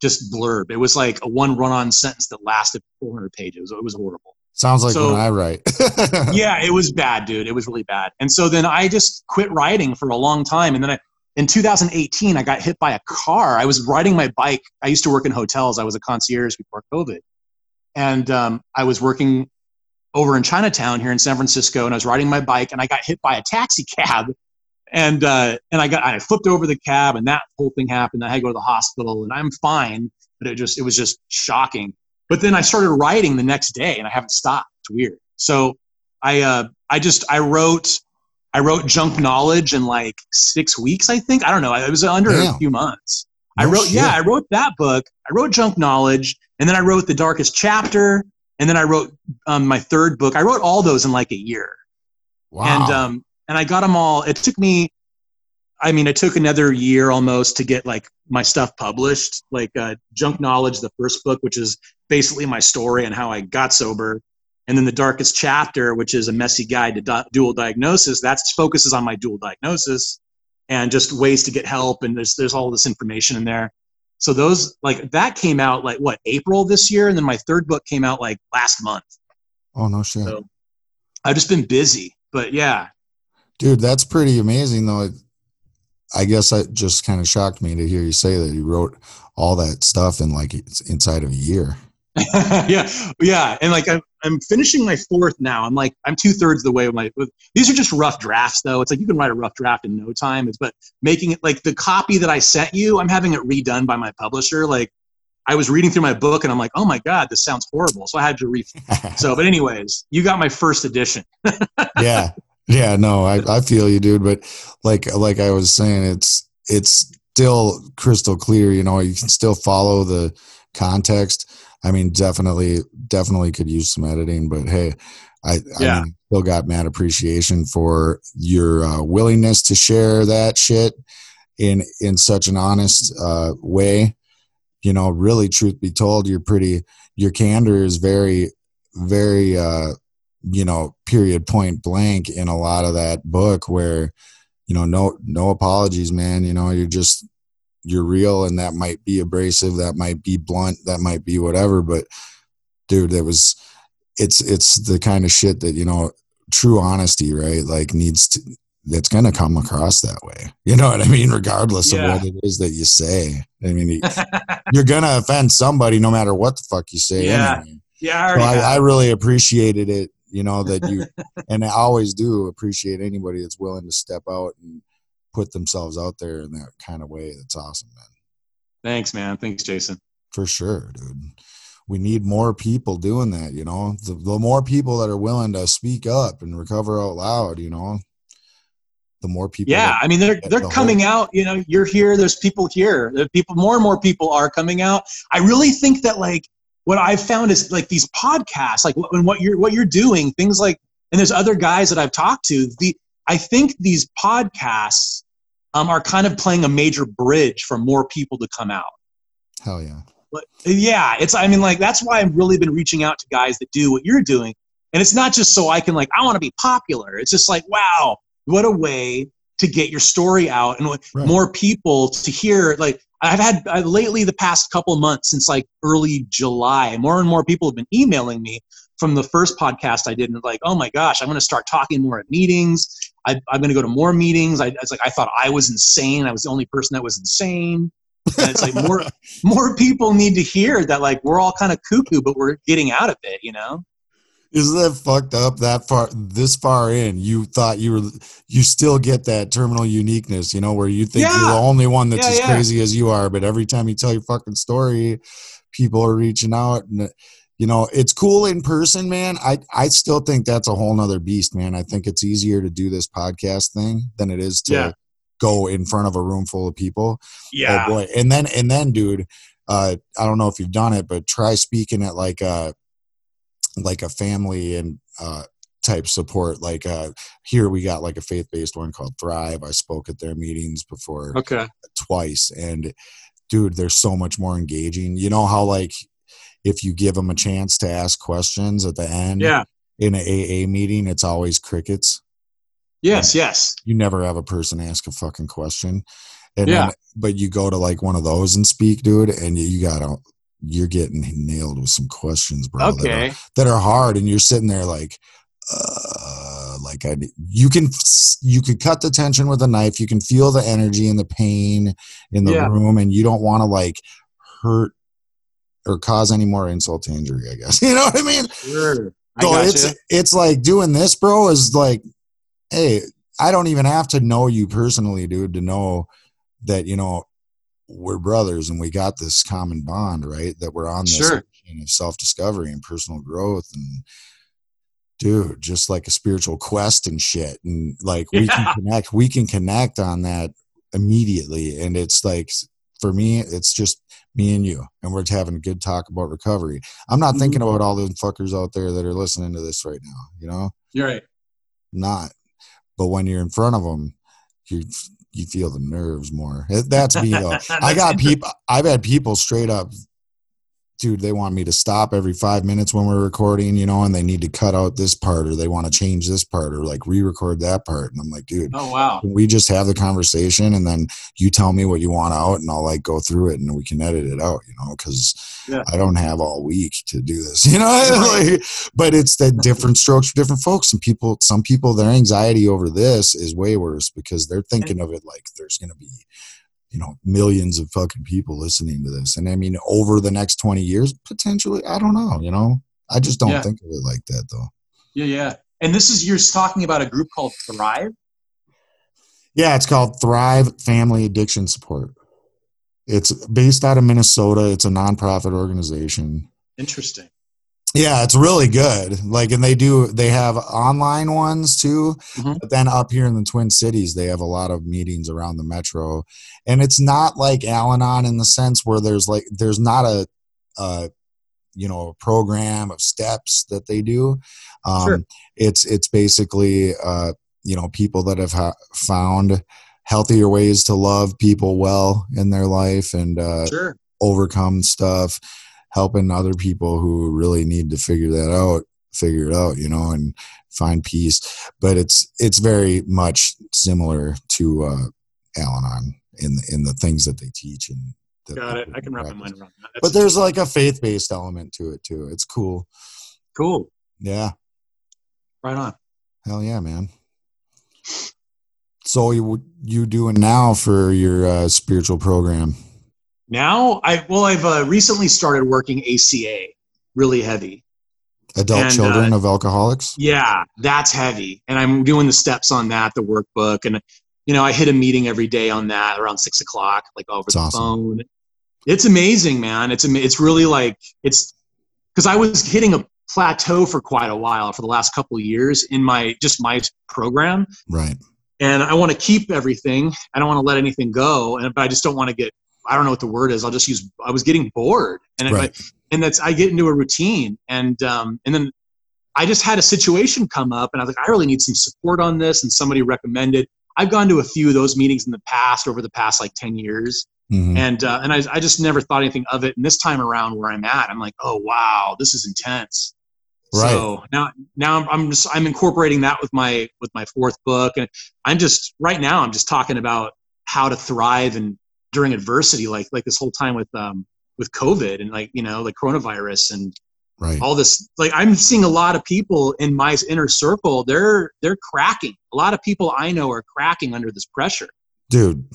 B: just blurb it was like a one run-on sentence that lasted 400 pages it was horrible
C: Sounds like
B: So-
C: when I write.
B: yeah, it was bad, dude. It was really bad. And so then I just quit writing for a long time. And then I, in 2018, I got hit by a car. I was riding my bike. I used to work in hotels. I was a concierge before COVID. And um, I was working over in Chinatown here in San Francisco, and I was riding my bike, and I got hit by a taxi cab. And uh, and I got I flipped over the cab, and that whole thing happened. I had to go to the hospital, and I'm fine, but it just it was just shocking. But then I started writing the next day, and I haven't stopped. It's weird. So I uh, I just I wrote I wrote Junk Knowledge in like six weeks. I think I don't know. It was under
C: Damn.
B: a few months. I
C: No
B: wrote yeah. I wrote that book. I wrote Junk Knowledge, and then I wrote The Darkest Chapter, and then I wrote um, my third book. I wrote all those in like a year
C: Wow.
B: and um and I got them all. It took me, I mean, it took another year almost to get like my stuff published. Like uh, Junk Knowledge, the first book, which is basically my story and how I got sober, and then the Darkest Chapter, which is a messy guide to du- dual diagnosis. That focuses on my dual diagnosis and just ways to get help. And there's there's all this information in there. So those like that came out like what April this year, and then my third book came out like last month.
C: oh no shit.
B: So I've just been busy, but yeah,
C: Dude, that's pretty amazing though. It, I guess that just kind of shocked me to hear you say that you wrote all that stuff in like inside of a year.
B: yeah, yeah, and like I'm, I'm finishing my fourth now. I'm like I'm two thirds the way with my. With, these are just rough drafts, though. It's like you can write a rough draft in no time. It's but making it like the copy that I sent you, I'm having it redone by my publisher. Like I was reading through my book and I'm like, oh my god, this sounds horrible. So I had to re. So, but anyways, you got my first edition.
C: yeah. Yeah, no, I, I feel you, dude. But like like I was saying, it's it's still crystal clear, you know, you can still follow the context. I mean, definitely definitely could use some editing, but hey, I,
B: Yeah.
C: I mean, still got mad appreciation for your uh, willingness to share that shit in in such an honest uh, way. You know, really, truth be told, you're pretty. Your candor is very, very, uh, you know, period point blank in a lot of that book. Where, you know, no no apologies, man. You know, you're just you're real, and that might be abrasive, that might be blunt, that might be whatever. But, dude, that was it's it's the kind of shit that you know true honesty right like needs to that's going to come across that way you know what i mean regardless
B: Yeah.
C: of what it is that you say i mean you- you're going to offend somebody no matter what the fuck you say
B: Yeah.
C: anyway.
B: yeah, I
C: So I, I really appreciated it you know that you and i always do appreciate anybody that's willing to step out and put themselves out there in that kind of way that's awesome man
B: Thanks, man. Thanks, Jason.
C: for sure, dude. We need more people doing that, you know. The, the more people that are willing to speak up and recover out loud, you know, the more people.
B: Yeah, I mean they're they're
C: the
B: coming out. You know, you're here. There's people here. There people, more and more people are coming out. I really think that like what I've found is like these podcasts, like when what you're what you're doing, things like, and there's other guys that I've talked to. The I think these podcasts um, are kind of playing a major bridge for more people to come out.
C: hell yeah.
B: But yeah, it's I mean like that's why I've really been reaching out to guys that do what you're doing. And it's not just so I can like I want to be popular. It's just like wow, what a way to get your story out and what-
C: Right.
B: more people to hear like I've had uh, lately the past couple months since like early July, more and more people have been emailing me from the first podcast I did, and like, oh my gosh, I'm going to start talking more at meetings. I, am going to go to more meetings. I, it's like I thought I was insane. I was the only person that was insane. And it's like more more people need to hear that like we're all kind of cuckoo, but we're getting out of it. You know.
C: Isn't that fucked up that far this far in? You thought you were you still get that terminal uniqueness, you know, where you think yeah. you're the only one that's yeah, as yeah. crazy as you are, but every time you tell your fucking story, people are reaching out and you know, it's cool in person, man. I I still think that's a whole nother beast, man. I think it's easier to do this podcast thing than it is to go in front of a room full of people. Oh,
B: yeah.
C: Oh boy. And then and then dude, uh I don't know if you've done it, but try speaking at like uh like a family and uh, type support. Like uh, here, we got like a faith based one called Thrive. I spoke at their meetings before,
B: okay,
C: twice, and dude, they're so much more engaging. You know how like if you give them a chance to ask questions at the end,
B: yeah,
C: in an AA meeting, it's always crickets.
B: Yes, yes.
C: You never have a person ask a fucking question. And yeah. But you go to like one of those and speak, dude, and you, you gotta you're getting nailed with some questions, bro.
B: Okay.
C: That are, that are hard, and you're sitting there like, uh, like I, you can, you could cut the tension with a knife. You can feel the energy and the pain in the yeah. room, and you don't want to like hurt or cause any more insult to injury. I guess you know what I mean.
B: Sure. I
C: so it's it's like doing this, bro. Is like, hey, I don't even have to know you personally, dude, to know that you know we're brothers and we got this common bond, right? That we're on this
B: sure.
C: of self discovery and personal growth and dude, just like a spiritual quest and shit. And like we can connect, we can connect on that immediately. And it's like for me, it's just me and you, and we're having a good talk about recovery. I'm not mm-hmm. thinking about all the fuckers out there that are listening to this right now, you know?
B: You're right.
C: Not. But when you're in front of them, you you feel the nerves more. That's me though. I got people. I've had people straight up dude, they want me to stop every five minutes when we're recording, you know, and they need to cut out this part or they want to change this part or like re-record that part. And I'm like, dude,
B: oh wow,
C: we just have the conversation and then you tell me what you want out and I'll like go through it and we can edit it out, you know, because yeah. I don't have all week to do this, you know. like, but it's the different strokes for different folks. And people, some people, their anxiety over this is way worse because they're thinking of it like there's going to be you know millions of fucking people listening to this. And i mean over the next 20 years potentially i don't know you know? I just don't yeah. think of it like that though.
B: Yeah yeah. And this is you're talking about a group called thrive?
C: Yeah it's called thrive family addiction support. It's based out of minnesota. It's a nonprofit organization.
B: Interesting
C: yeah, it's really good. Like, and they do, they have online ones too. Mm-hmm. But then up here in the Twin Cities, they have a lot of meetings around the metro. And it's not like Al Anon in the sense where there's like, there's not a, a you know, a program of steps that they do. Um, sure. It's, it's basically, uh, you know, people that have ha- found healthier ways to love people well in their life and uh,
B: sure.
C: overcome stuff helping other people who really need to figure that out figure it out you know and find peace. But it's it's very much similar to uh al-anon in the, in the things that they teach and
B: the, got it. i can wrap my mind around that.
C: That's but there's like a faith-based element to it too. It's cool.
B: Cool.
C: Yeah.
B: Right on.
C: Hell yeah man. So you you doing now for your uh, spiritual program
B: now, I well, I've uh, recently started working ACA, really heavy.
C: Adult and, children uh, of alcoholics.
B: Yeah, that's heavy, and I'm doing the steps on that, the workbook, and you know, I hit a meeting every day on that around six o'clock, like over the awesome. phone. It's amazing, man. It's it's really like it's because I was hitting a plateau for quite a while for the last couple of years in my just my program.
C: Right.
B: And I want to keep everything. I don't want to let anything go, and but I just don't want to get I don't know what the word is. I'll just use. I was getting bored, and right. and that's I get into a routine, and um, and then I just had a situation come up, and I was like, I really need some support on this, and somebody recommended. I've gone to a few of those meetings in the past over the past like ten years, mm-hmm. and uh, and I, I just never thought anything of it. And this time around, where I'm at, I'm like, oh wow, this is intense. Right. So now, now I'm just I'm incorporating that with my with my fourth book, and I'm just right now I'm just talking about how to thrive and during adversity, like like this whole time with um with COVID and like you know like coronavirus and
C: right.
B: all this. Like I'm seeing a lot of people in my inner circle. They're they're cracking. A lot of people I know are cracking under this pressure.
C: Dude,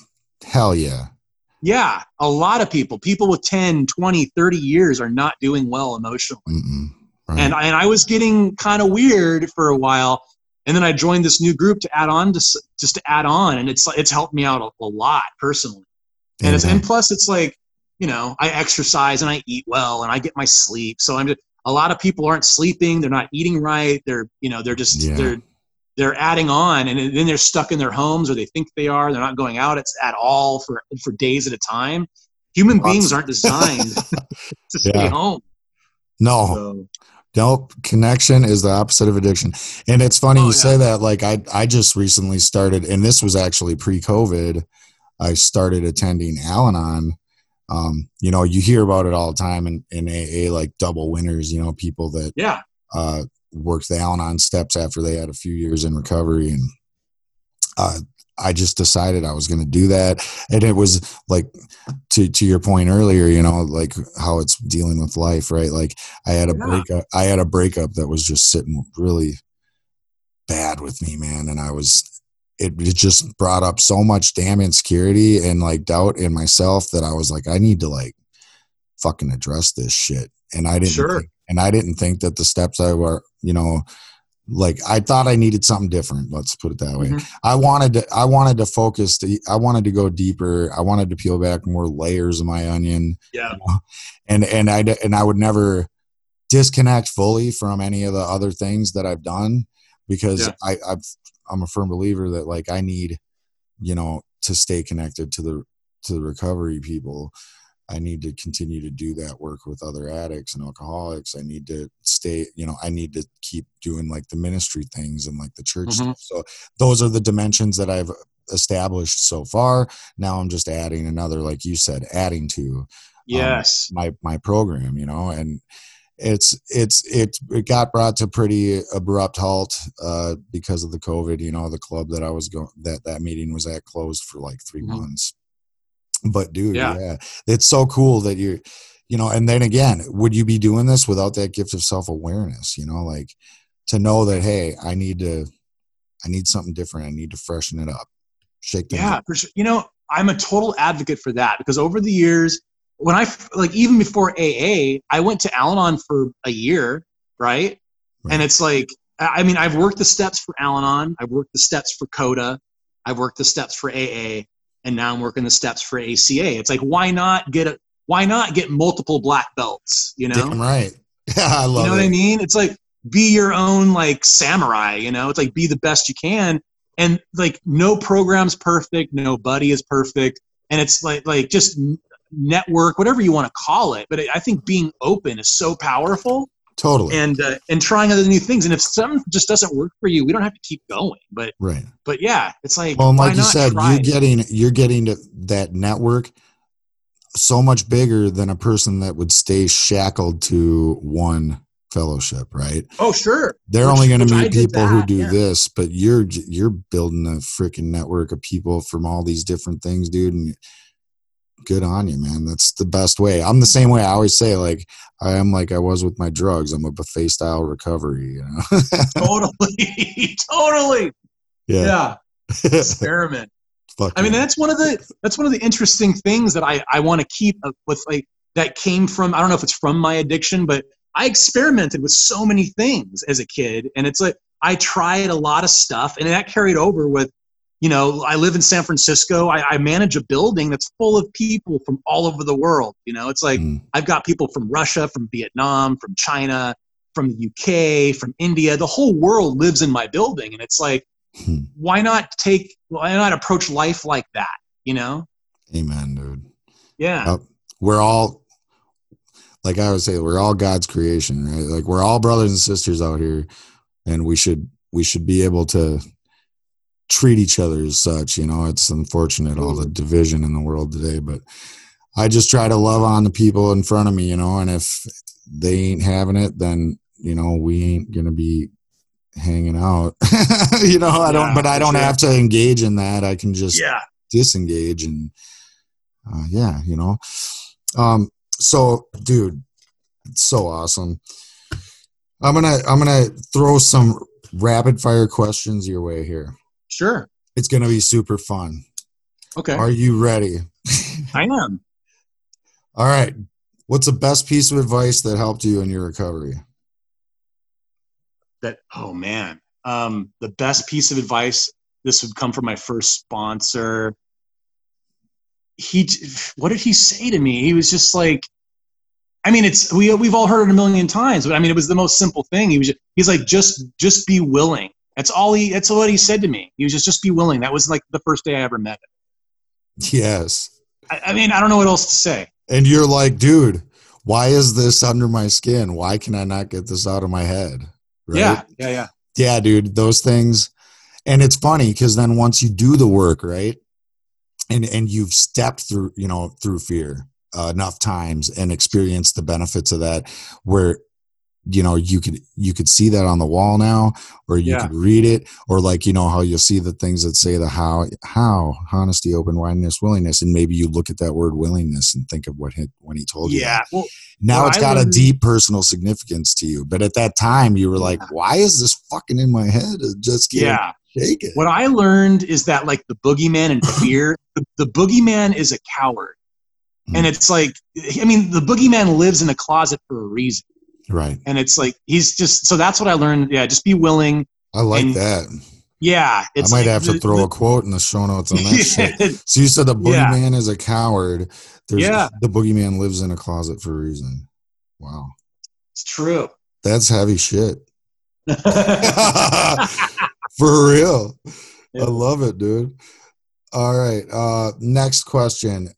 C: hell yeah.
B: Yeah, a lot of people, people with 10, 20, 30 years are not doing well emotionally.
C: Right.
B: And, and I was getting kind of weird for a while. And then I joined this new group to add on to just to add on. And it's, it's helped me out a, a lot personally. And, it's, and plus it's like, you know, I exercise and I eat well and I get my sleep. So I'm just, a lot of people aren't sleeping. They're not eating right. They're, you know, they're just,
C: Yeah.
B: they're, they're adding on and then they're stuck in their homes or they think they are. They're not going out at, at all for, for days at a time. Human
C: Lots-
B: beings aren't designed to stay
C: Yeah.
B: home.
C: no,
B: So,
C: Nope. Connection is the opposite of addiction. And it's funny
B: Oh,
C: you
B: yeah.
C: say that. Like I, I just recently started, and this was actually pre-COVID. I started attending Al-Anon. Um, you know, you hear about it all the time in, in AA, like double winners. You know, people that
B: yeah.
C: uh, worked the Al-Anon steps after they had a few years in recovery, and uh, I just decided I was going to do that. And it was like to to your point earlier, you know, like how it's dealing with life, right? Like I had a
B: Yeah.
C: breakup. I had a breakup that was just sitting really bad with me, man, and I was. It, it just brought up so much damn insecurity and like doubt in myself that I was like, I need to like fucking address this shit. And I didn't
B: Sure.
C: think- and I didn't think that the steps I were, you know, like I thought I needed something different. Let's put it that way.
B: Mhm.
C: I wanted to, I wanted to focus. To, I wanted to go deeper. I wanted to peel back more layers of my onion.
B: Yeah.
C: And and I and I would never disconnect fully from any of the other things that I've done because
B: Yeah.
C: I I've, I'm a firm believer that like I need, you know, to stay connected to the to the recovery people. I need to continue to do that work with other addicts and alcoholics. I need to stay, you know, I need to keep doing like the ministry things and like the church
B: Mhm.
C: stuff. So those are the dimensions that I've established so far. Now I'm just adding another, like you said, adding to
B: Yes.
C: my my program, you know, and it's it's it it got brought to pretty abrupt halt uh, because of the COVID. You know, the club that I was going that that meeting was at closed for like 3
B: Mhm.
C: months. But dude,
B: Yeah.
C: yeah. it's so cool that you're, you know, and then again, would you be doing this without that gift of self awareness? You know, like to know that hey, I need to, I need something different. I need to freshen it up, shake
B: Yeah,
C: up.
B: for sure. You know, I'm a total advocate for that because over the years, when I like even before AA, I went to Al-Anon for a year, right?
C: Right.
B: And it's like, I mean, I've worked the steps for Al-Anon, I've worked the steps for Coda, I've worked the steps for AA, and now I'm working the steps for ACA. It's like, why not get a, why not get multiple black belts? You know,
C: Damn right. Yeah, I love
B: you know
C: it.
B: what I mean? It's like be your own like samurai, you know? It's like be the best you can. And like no program's perfect, no buddy is perfect. And it's like like just network, whatever you want to call it. But I think being open is so powerful
C: Totally.
B: and uh, and trying other new things. And if something just doesn't work for you, we don't have to keep going. But
C: right.
B: but yeah, it's like
C: Well, and like you said, you're getting you're getting to that network so much bigger than a person that would stay shackled to one fellowship, right?
B: Oh sure.
C: They're
B: Which-
C: only going to meet people who do
B: yeah.
C: this, but you're you're building a freaking network of people from all these different things, dude. And good on you, man. That's the best way. I'm the same way. I always say, like, I am like I was with my drugs. I'm a buffet style recovery, you know.
B: totally. totally.
C: yeah.
B: yeah. Experiment.
C: Fuck
B: I mean, that's one of the that's one of the interesting things that I I want to keep uh, with like that came from I don't know if it's from my addiction, but I experimented with so many things as a kid, and it's like I tried a lot of stuff, and that carried over with. You know, I live in San Francisco. I, I manage a building that's full of people from all over the world. You know, it's like
C: Mm,
B: I've got people from Russia, from Vietnam, from China, from the UK, from India. The whole world lives in my building, and it's like,
C: Hmm.
B: why not take? Why not approach life like that? You know?
C: amen, dude.
B: Yeah.
C: Yep. We're all, like I would say, we're all God's creation, right? Like we're all brothers and sisters out here, and we should we should be able to treat each other as such. You know, it's unfortunate all the division in the world today, but I just try to love on the people in front of me, you know, and if they ain't having it, then you know we ain't gonna be hanging out. you know, I don't,
B: Yeah,
C: but I don't
B: sure.
C: have to engage in that. I can just
B: Yeah.
C: disengage and uh, yeah, you know. Um, so, dude, it's so awesome. I'm gonna I'm gonna throw some rapid fire questions your way here.
B: Sure.
C: It's gonna be super fun.
B: Okay.
C: Are you ready?
B: I am.
C: All right. What's the best piece of advice that helped you in your recovery?
B: That oh man. Um, the best piece of advice. This would come from my first sponsor. He, what did he say to me? He was just like, I mean, it's we we've all heard it a million times, but I mean, it was the most simple thing. He was just, he's like, just just be willing. That's all he. That's what he said to me. He was just just be willing. That was like the first day I ever met him.
C: Yes.
B: I, I mean, I don't know what else to say.
C: And you're like, dude, why is this under my skin? Why can I not get this out of my head? Right?
B: Yeah, yeah, yeah.
C: Yeah, dude, those things. And it's funny because then once you do the work, right? And and you've stepped through, you know, through fear uh, enough times and experienced the benefits of that where you know you could you could see that on the wall now or you
B: Yeah.
C: could read it or like you know how you'll see the things that say the how how honesty open mindedness willingness and maybe you look at that word willingness and think of what he, when he told you.
B: Yeah. Well,
C: Now
B: Well,
C: it's
B: I
C: got a deep personal significance to you. But at that time, you were like,
B: Yeah.
C: why is this fucking in my head? It just
B: yeah.
C: shake it.
B: What I learned is that like the boogeyman and fear, the, the boogeyman is a coward. And
C: Mm.
B: it's like, I mean, the boogeyman lives in a closet for a reason.
C: Right.
B: And it's like, he's just, so that's what I learned. Yeah. Just be willing.
C: I like
B: And
C: that.
B: Yeah.
C: I might
B: like
C: have to throw
B: the-
C: a quote in the show notes on that shit. So you said the
B: Yeah.
C: boogeyman is a coward. There's
B: Yeah.
C: the boogeyman lives in a closet for a reason. Wow.
B: it's true.
C: That's heavy shit. For real.
B: Yeah.
C: I love it, dude. All right. Uh next question.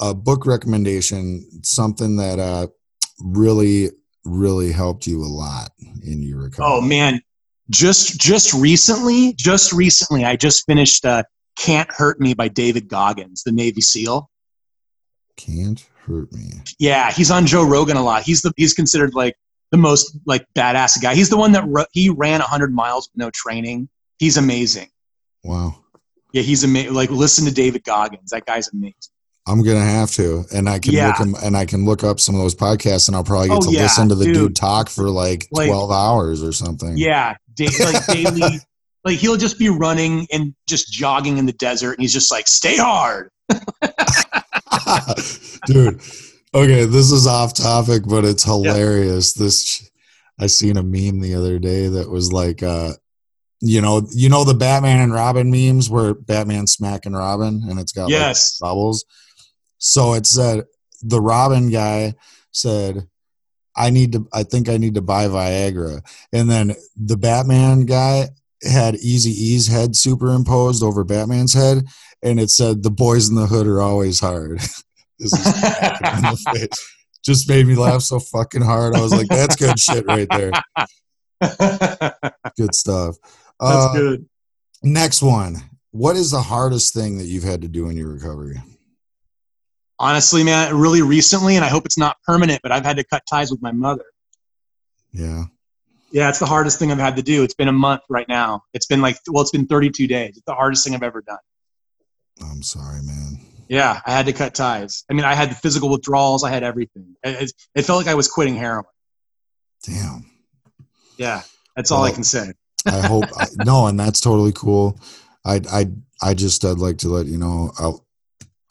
C: A book recommendation, something that uh really, really helped you a lot in your recovery.
B: oh man. Just, just recently, just recently, I just finished, uh, Can't Hurt Me by David Goggins, the Navy SEAL.
C: Can't hurt me.
B: Yeah, he's on Joe Rogan a lot. He's the he's considered like the most like badass guy. He's the one that he ran 100 miles with no training. He's amazing.
C: Wow.
B: Yeah, he's amazing. Like listen to David Goggins. That guy's amazing.
C: I'm gonna have to, and I can
B: Yeah.
C: look and I can look up some of those podcasts, and I'll probably get
B: Oh,
C: to
B: yeah,
C: listen to the dude.
B: dude.
C: talk for like,
B: Like-
C: 12 hours or something.
B: Yeah, da- like daily. Like he'll just be running and just jogging in the desert, and he's just like, "Stay hard."
C: dude. Okay, this is off topic, but it's hilarious. This I seen a meme the other day that was like, uh, you know, you know the Batman and Robin memes where Batman's smacking Robin, and it's got like,
B: Yes.
C: bubbles. So it said the Robin guy said, "I need to. I think I need to buy Viagra," and then the Batman guy had Eazy-E's head superimposed over Batman's head, and it said, "The boys in the hood are always hard." this is in the face. Just made me laugh so fucking hard. I was like, "That's good shit right there. Good stuff." Uh,
B: good.
C: Next one. What is the hardest thing that you've had to do in your recovery?
B: Honestly, man, really recently, and I hope it's not permanent, but I've had to cut ties with my mother.
C: Yeah.
B: Yeah, it's the hardest thing I've had to do. It's been a month right now. It's been like, well, it's been 32 days. It's the hardest thing I've ever done.
C: I'm sorry, man.
B: Yeah, I had to cut ties. I mean, I had the physical withdrawals. I had everything. It, it, felt like I was quitting heroin.
C: Damn.
B: Yeah, that's all I can say.
C: I hope I, no, and that's totally cool. I I I just I'd like to let you know I'll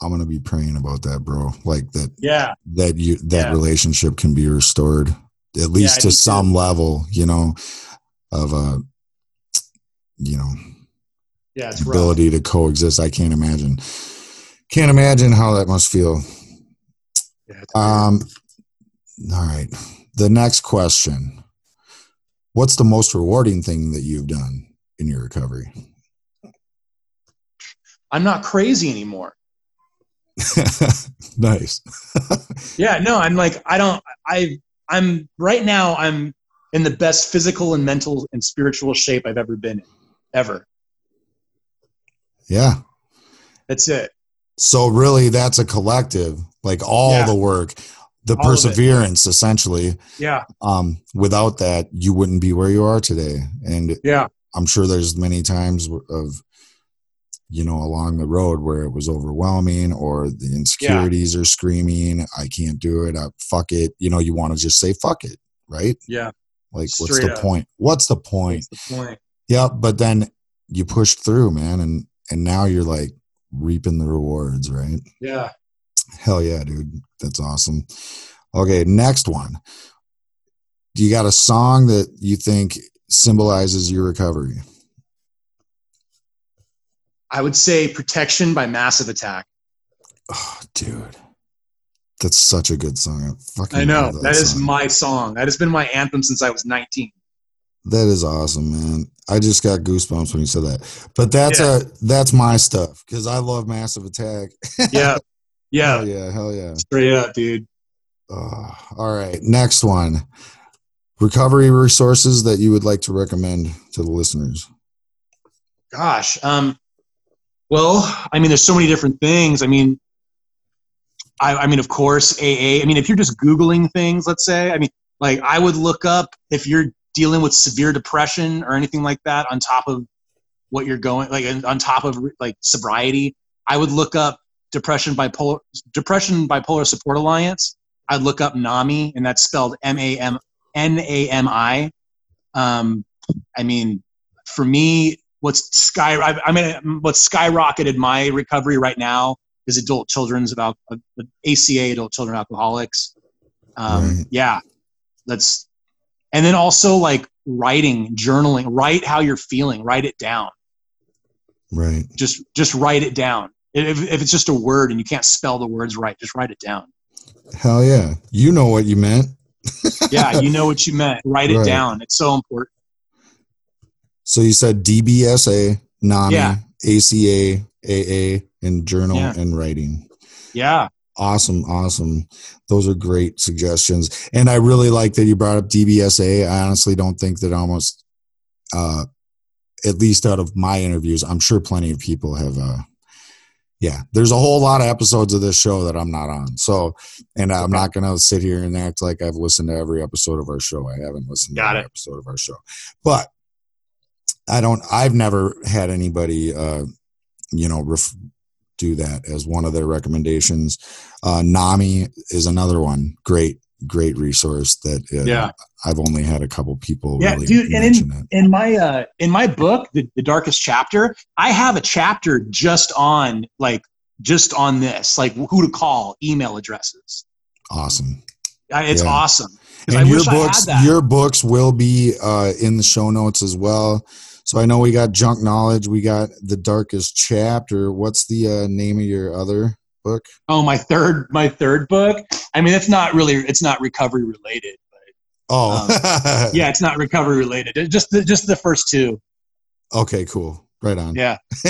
C: I'm gonna be praying about that, bro. Like that
B: Yeah,
C: that you that
B: Yeah.
C: relationship can be restored at least
B: I
C: to some level, you know, of a you know
B: yeah, it's rough.
C: ability to coexist. I can't imagine. Can't imagine how that must feel.
B: Yeah.
C: Um, all right. The next question What's the most rewarding thing that you've done in your recovery?
B: I'm not crazy anymore.
C: nice.
B: Yeah, no, I'm like, I don't, I, I'm right now, I'm in the best physical and mental and spiritual shape I've ever been in, ever.
C: yeah.
B: That's it.
C: So, really, that's a collective, like all
B: Yeah.
C: the work, the
B: All
C: perseverance, essentially.
B: Yeah,
C: Um, without that, you wouldn't be where you are today. And
B: yeah,
C: I'm sure there's many times of you know, along the road where it was overwhelming or the insecurities are screaming, I can't do it, I, fuck it. You know, you want to just say fuck it, right?
B: Yeah.
C: Like, what's the
B: up.
C: point? What's the point?
B: That's the point.
C: Yeah, but then you pushed through, man, and and now you're like reaping the rewards, right?
B: Yeah.
C: Hell yeah, dude. That's awesome. Okay, next one. Do you got a song that you think symbolizes your recovery?
B: I would say Protection by Massive Attack.
C: Oh, dude. That's such a good song. I fucking
B: I know.
C: love
B: that is
C: song.
B: my song. That has been my anthem since I was 19.
C: That is awesome, man. I just got goosebumps when you said that. But that's
B: Yeah.
C: a that's my stuff because I love Massive Attack.
B: Yeah. Yeah.
C: hell yeah, hell yeah.
B: Straight up, dude.
C: Uh, all right, next one. Recovery resources that you would like to recommend to the listeners.
B: Gosh. Um, well, I mean, there's so many different things. I mean, I, I mean, of course, AA. I mean, if you're just Googling things, let's say, I mean, like I would look up if you're dealing with severe depression or anything like that on top of what you're going, like on top of like sobriety, I would look up depression bipolar, depression bipolar support alliance. I'd look up NAMI and that's spelled M-A-M, N-A-M-I. Um, I mean, for me, what's sky I, mean what's skyrocketed my recovery right now is adult children's about uh, ACA adult children alcoholics. Um,
C: Right.
B: Yeah, that's and then also like writing, journaling. Write how you're feeling. Write it down.
C: Right.
B: Just just write it down. If, if it's just a word and you can't spell the words right, just write it down.
C: Hell yeah. You know what you meant.
B: Yeah, you know what you meant. Write it
C: Right.
B: down. It's so important.
C: So you said DBSA, NAMI,
B: Yeah.
C: ACA, AA, and journal
B: Yeah.
C: and writing.
B: Yeah,
C: Awesome, awesome. Those are great suggestions. And I really like that you brought up DBSA. I honestly don't think that almost uh at least out of my interviews, I'm sure plenty of people have uh yeah, there's a whole lot of episodes of this show that I'm not on. So, and I'm not going to sit here and act like I've listened to every episode of our show. I haven't listened
B: Got
C: to every
B: it.
C: episode of our show. But I don't I've never had anybody uh you know ref- do that as one of their recommendations. Uh, NAMI is another one. Great, great resource that uh,
B: Yeah.
C: I've only had a couple people
B: Yeah,
C: really
B: dude, and
C: mention it.
B: in my uh in my book the, the darkest chapter i have a chapter just on like just on this like who to call email addresses
C: Awesome.
B: I, it's
C: Yeah.
B: awesome
C: And
B: I
C: your
B: wish I had
C: books, your books will be uh, in the show notes as well. So I know we got junk knowledge. We got the darkest chapter. What's the uh, name of your other book?
B: oh my third my third book i mean it's not really it's not recovery related but
C: Oh,
B: yeah it's not recovery related It- just the just the first two
C: Okay, cool. Right on.
B: yeah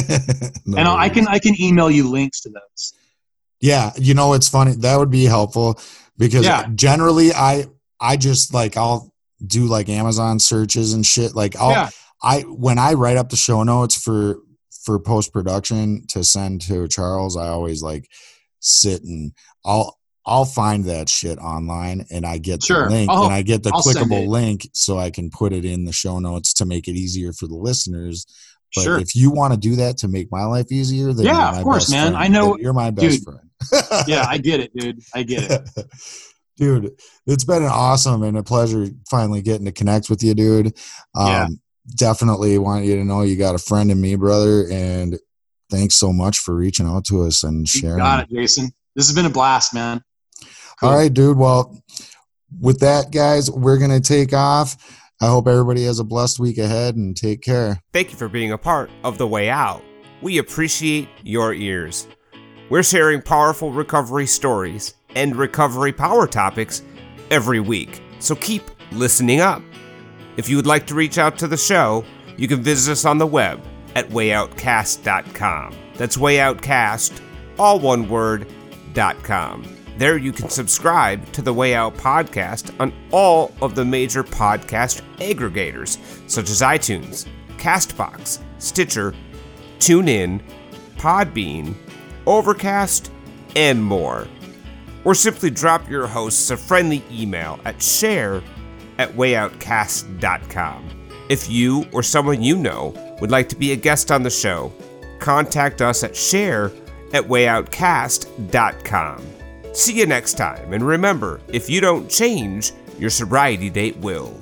C: No
B: and I'll, i can i can email you links to those
C: Yeah, you know it's funny. That would be helpful because
B: Yeah.
C: generally I I just like I'll do like Amazon searches and shit. Like I'll
B: yeah
C: I when I write up the show notes for for post production to send to Charles, I always like sit and I'll I'll find that shit online and I get
B: Sure.
C: the link
B: I'll-
C: and I get the
B: I'll
C: clickable link so I can put it in the show notes to make it easier for the listeners. But
B: sure
C: if you want to do that to make my life easier, then
B: Yeah,
C: you're
B: of course,
C: best
B: man.
C: friend.
B: I know-
C: you're my best
B: dude.
C: friend.
B: yeah i get it dude i get it
C: dude it's been an awesome and a pleasure finally getting to connect with you dude um
B: Yeah.
C: Definitely want you to know you got a friend in me brother and thanks so much for reaching out to us and
B: You
C: sharing
B: got it jason this has been a blast man Cool.
C: all right dude well with that guys we're gonna take off i hope everybody has a blessed week ahead and take care
A: Thank you for being a part of The Way Out. We appreciate your ears. We're sharing powerful recovery stories and recovery power topics every week, so keep listening up. If you would like to reach out to the show, you can visit us on the web at wayoutcast.com. That's wayoutcast, all one word, dot com. There you can subscribe to the Way Out podcast on all of the major podcast aggregators, such as iTunes, Castbox, Stitcher, TuneIn, Podbean, Overcast, and more. Or simply drop your hosts a friendly email at share at wayoutcast.com. If you or someone you know would like to be a guest on the show, contact us at share at wayoutcast.com. See you next time, and remember if you don't change, your sobriety date will.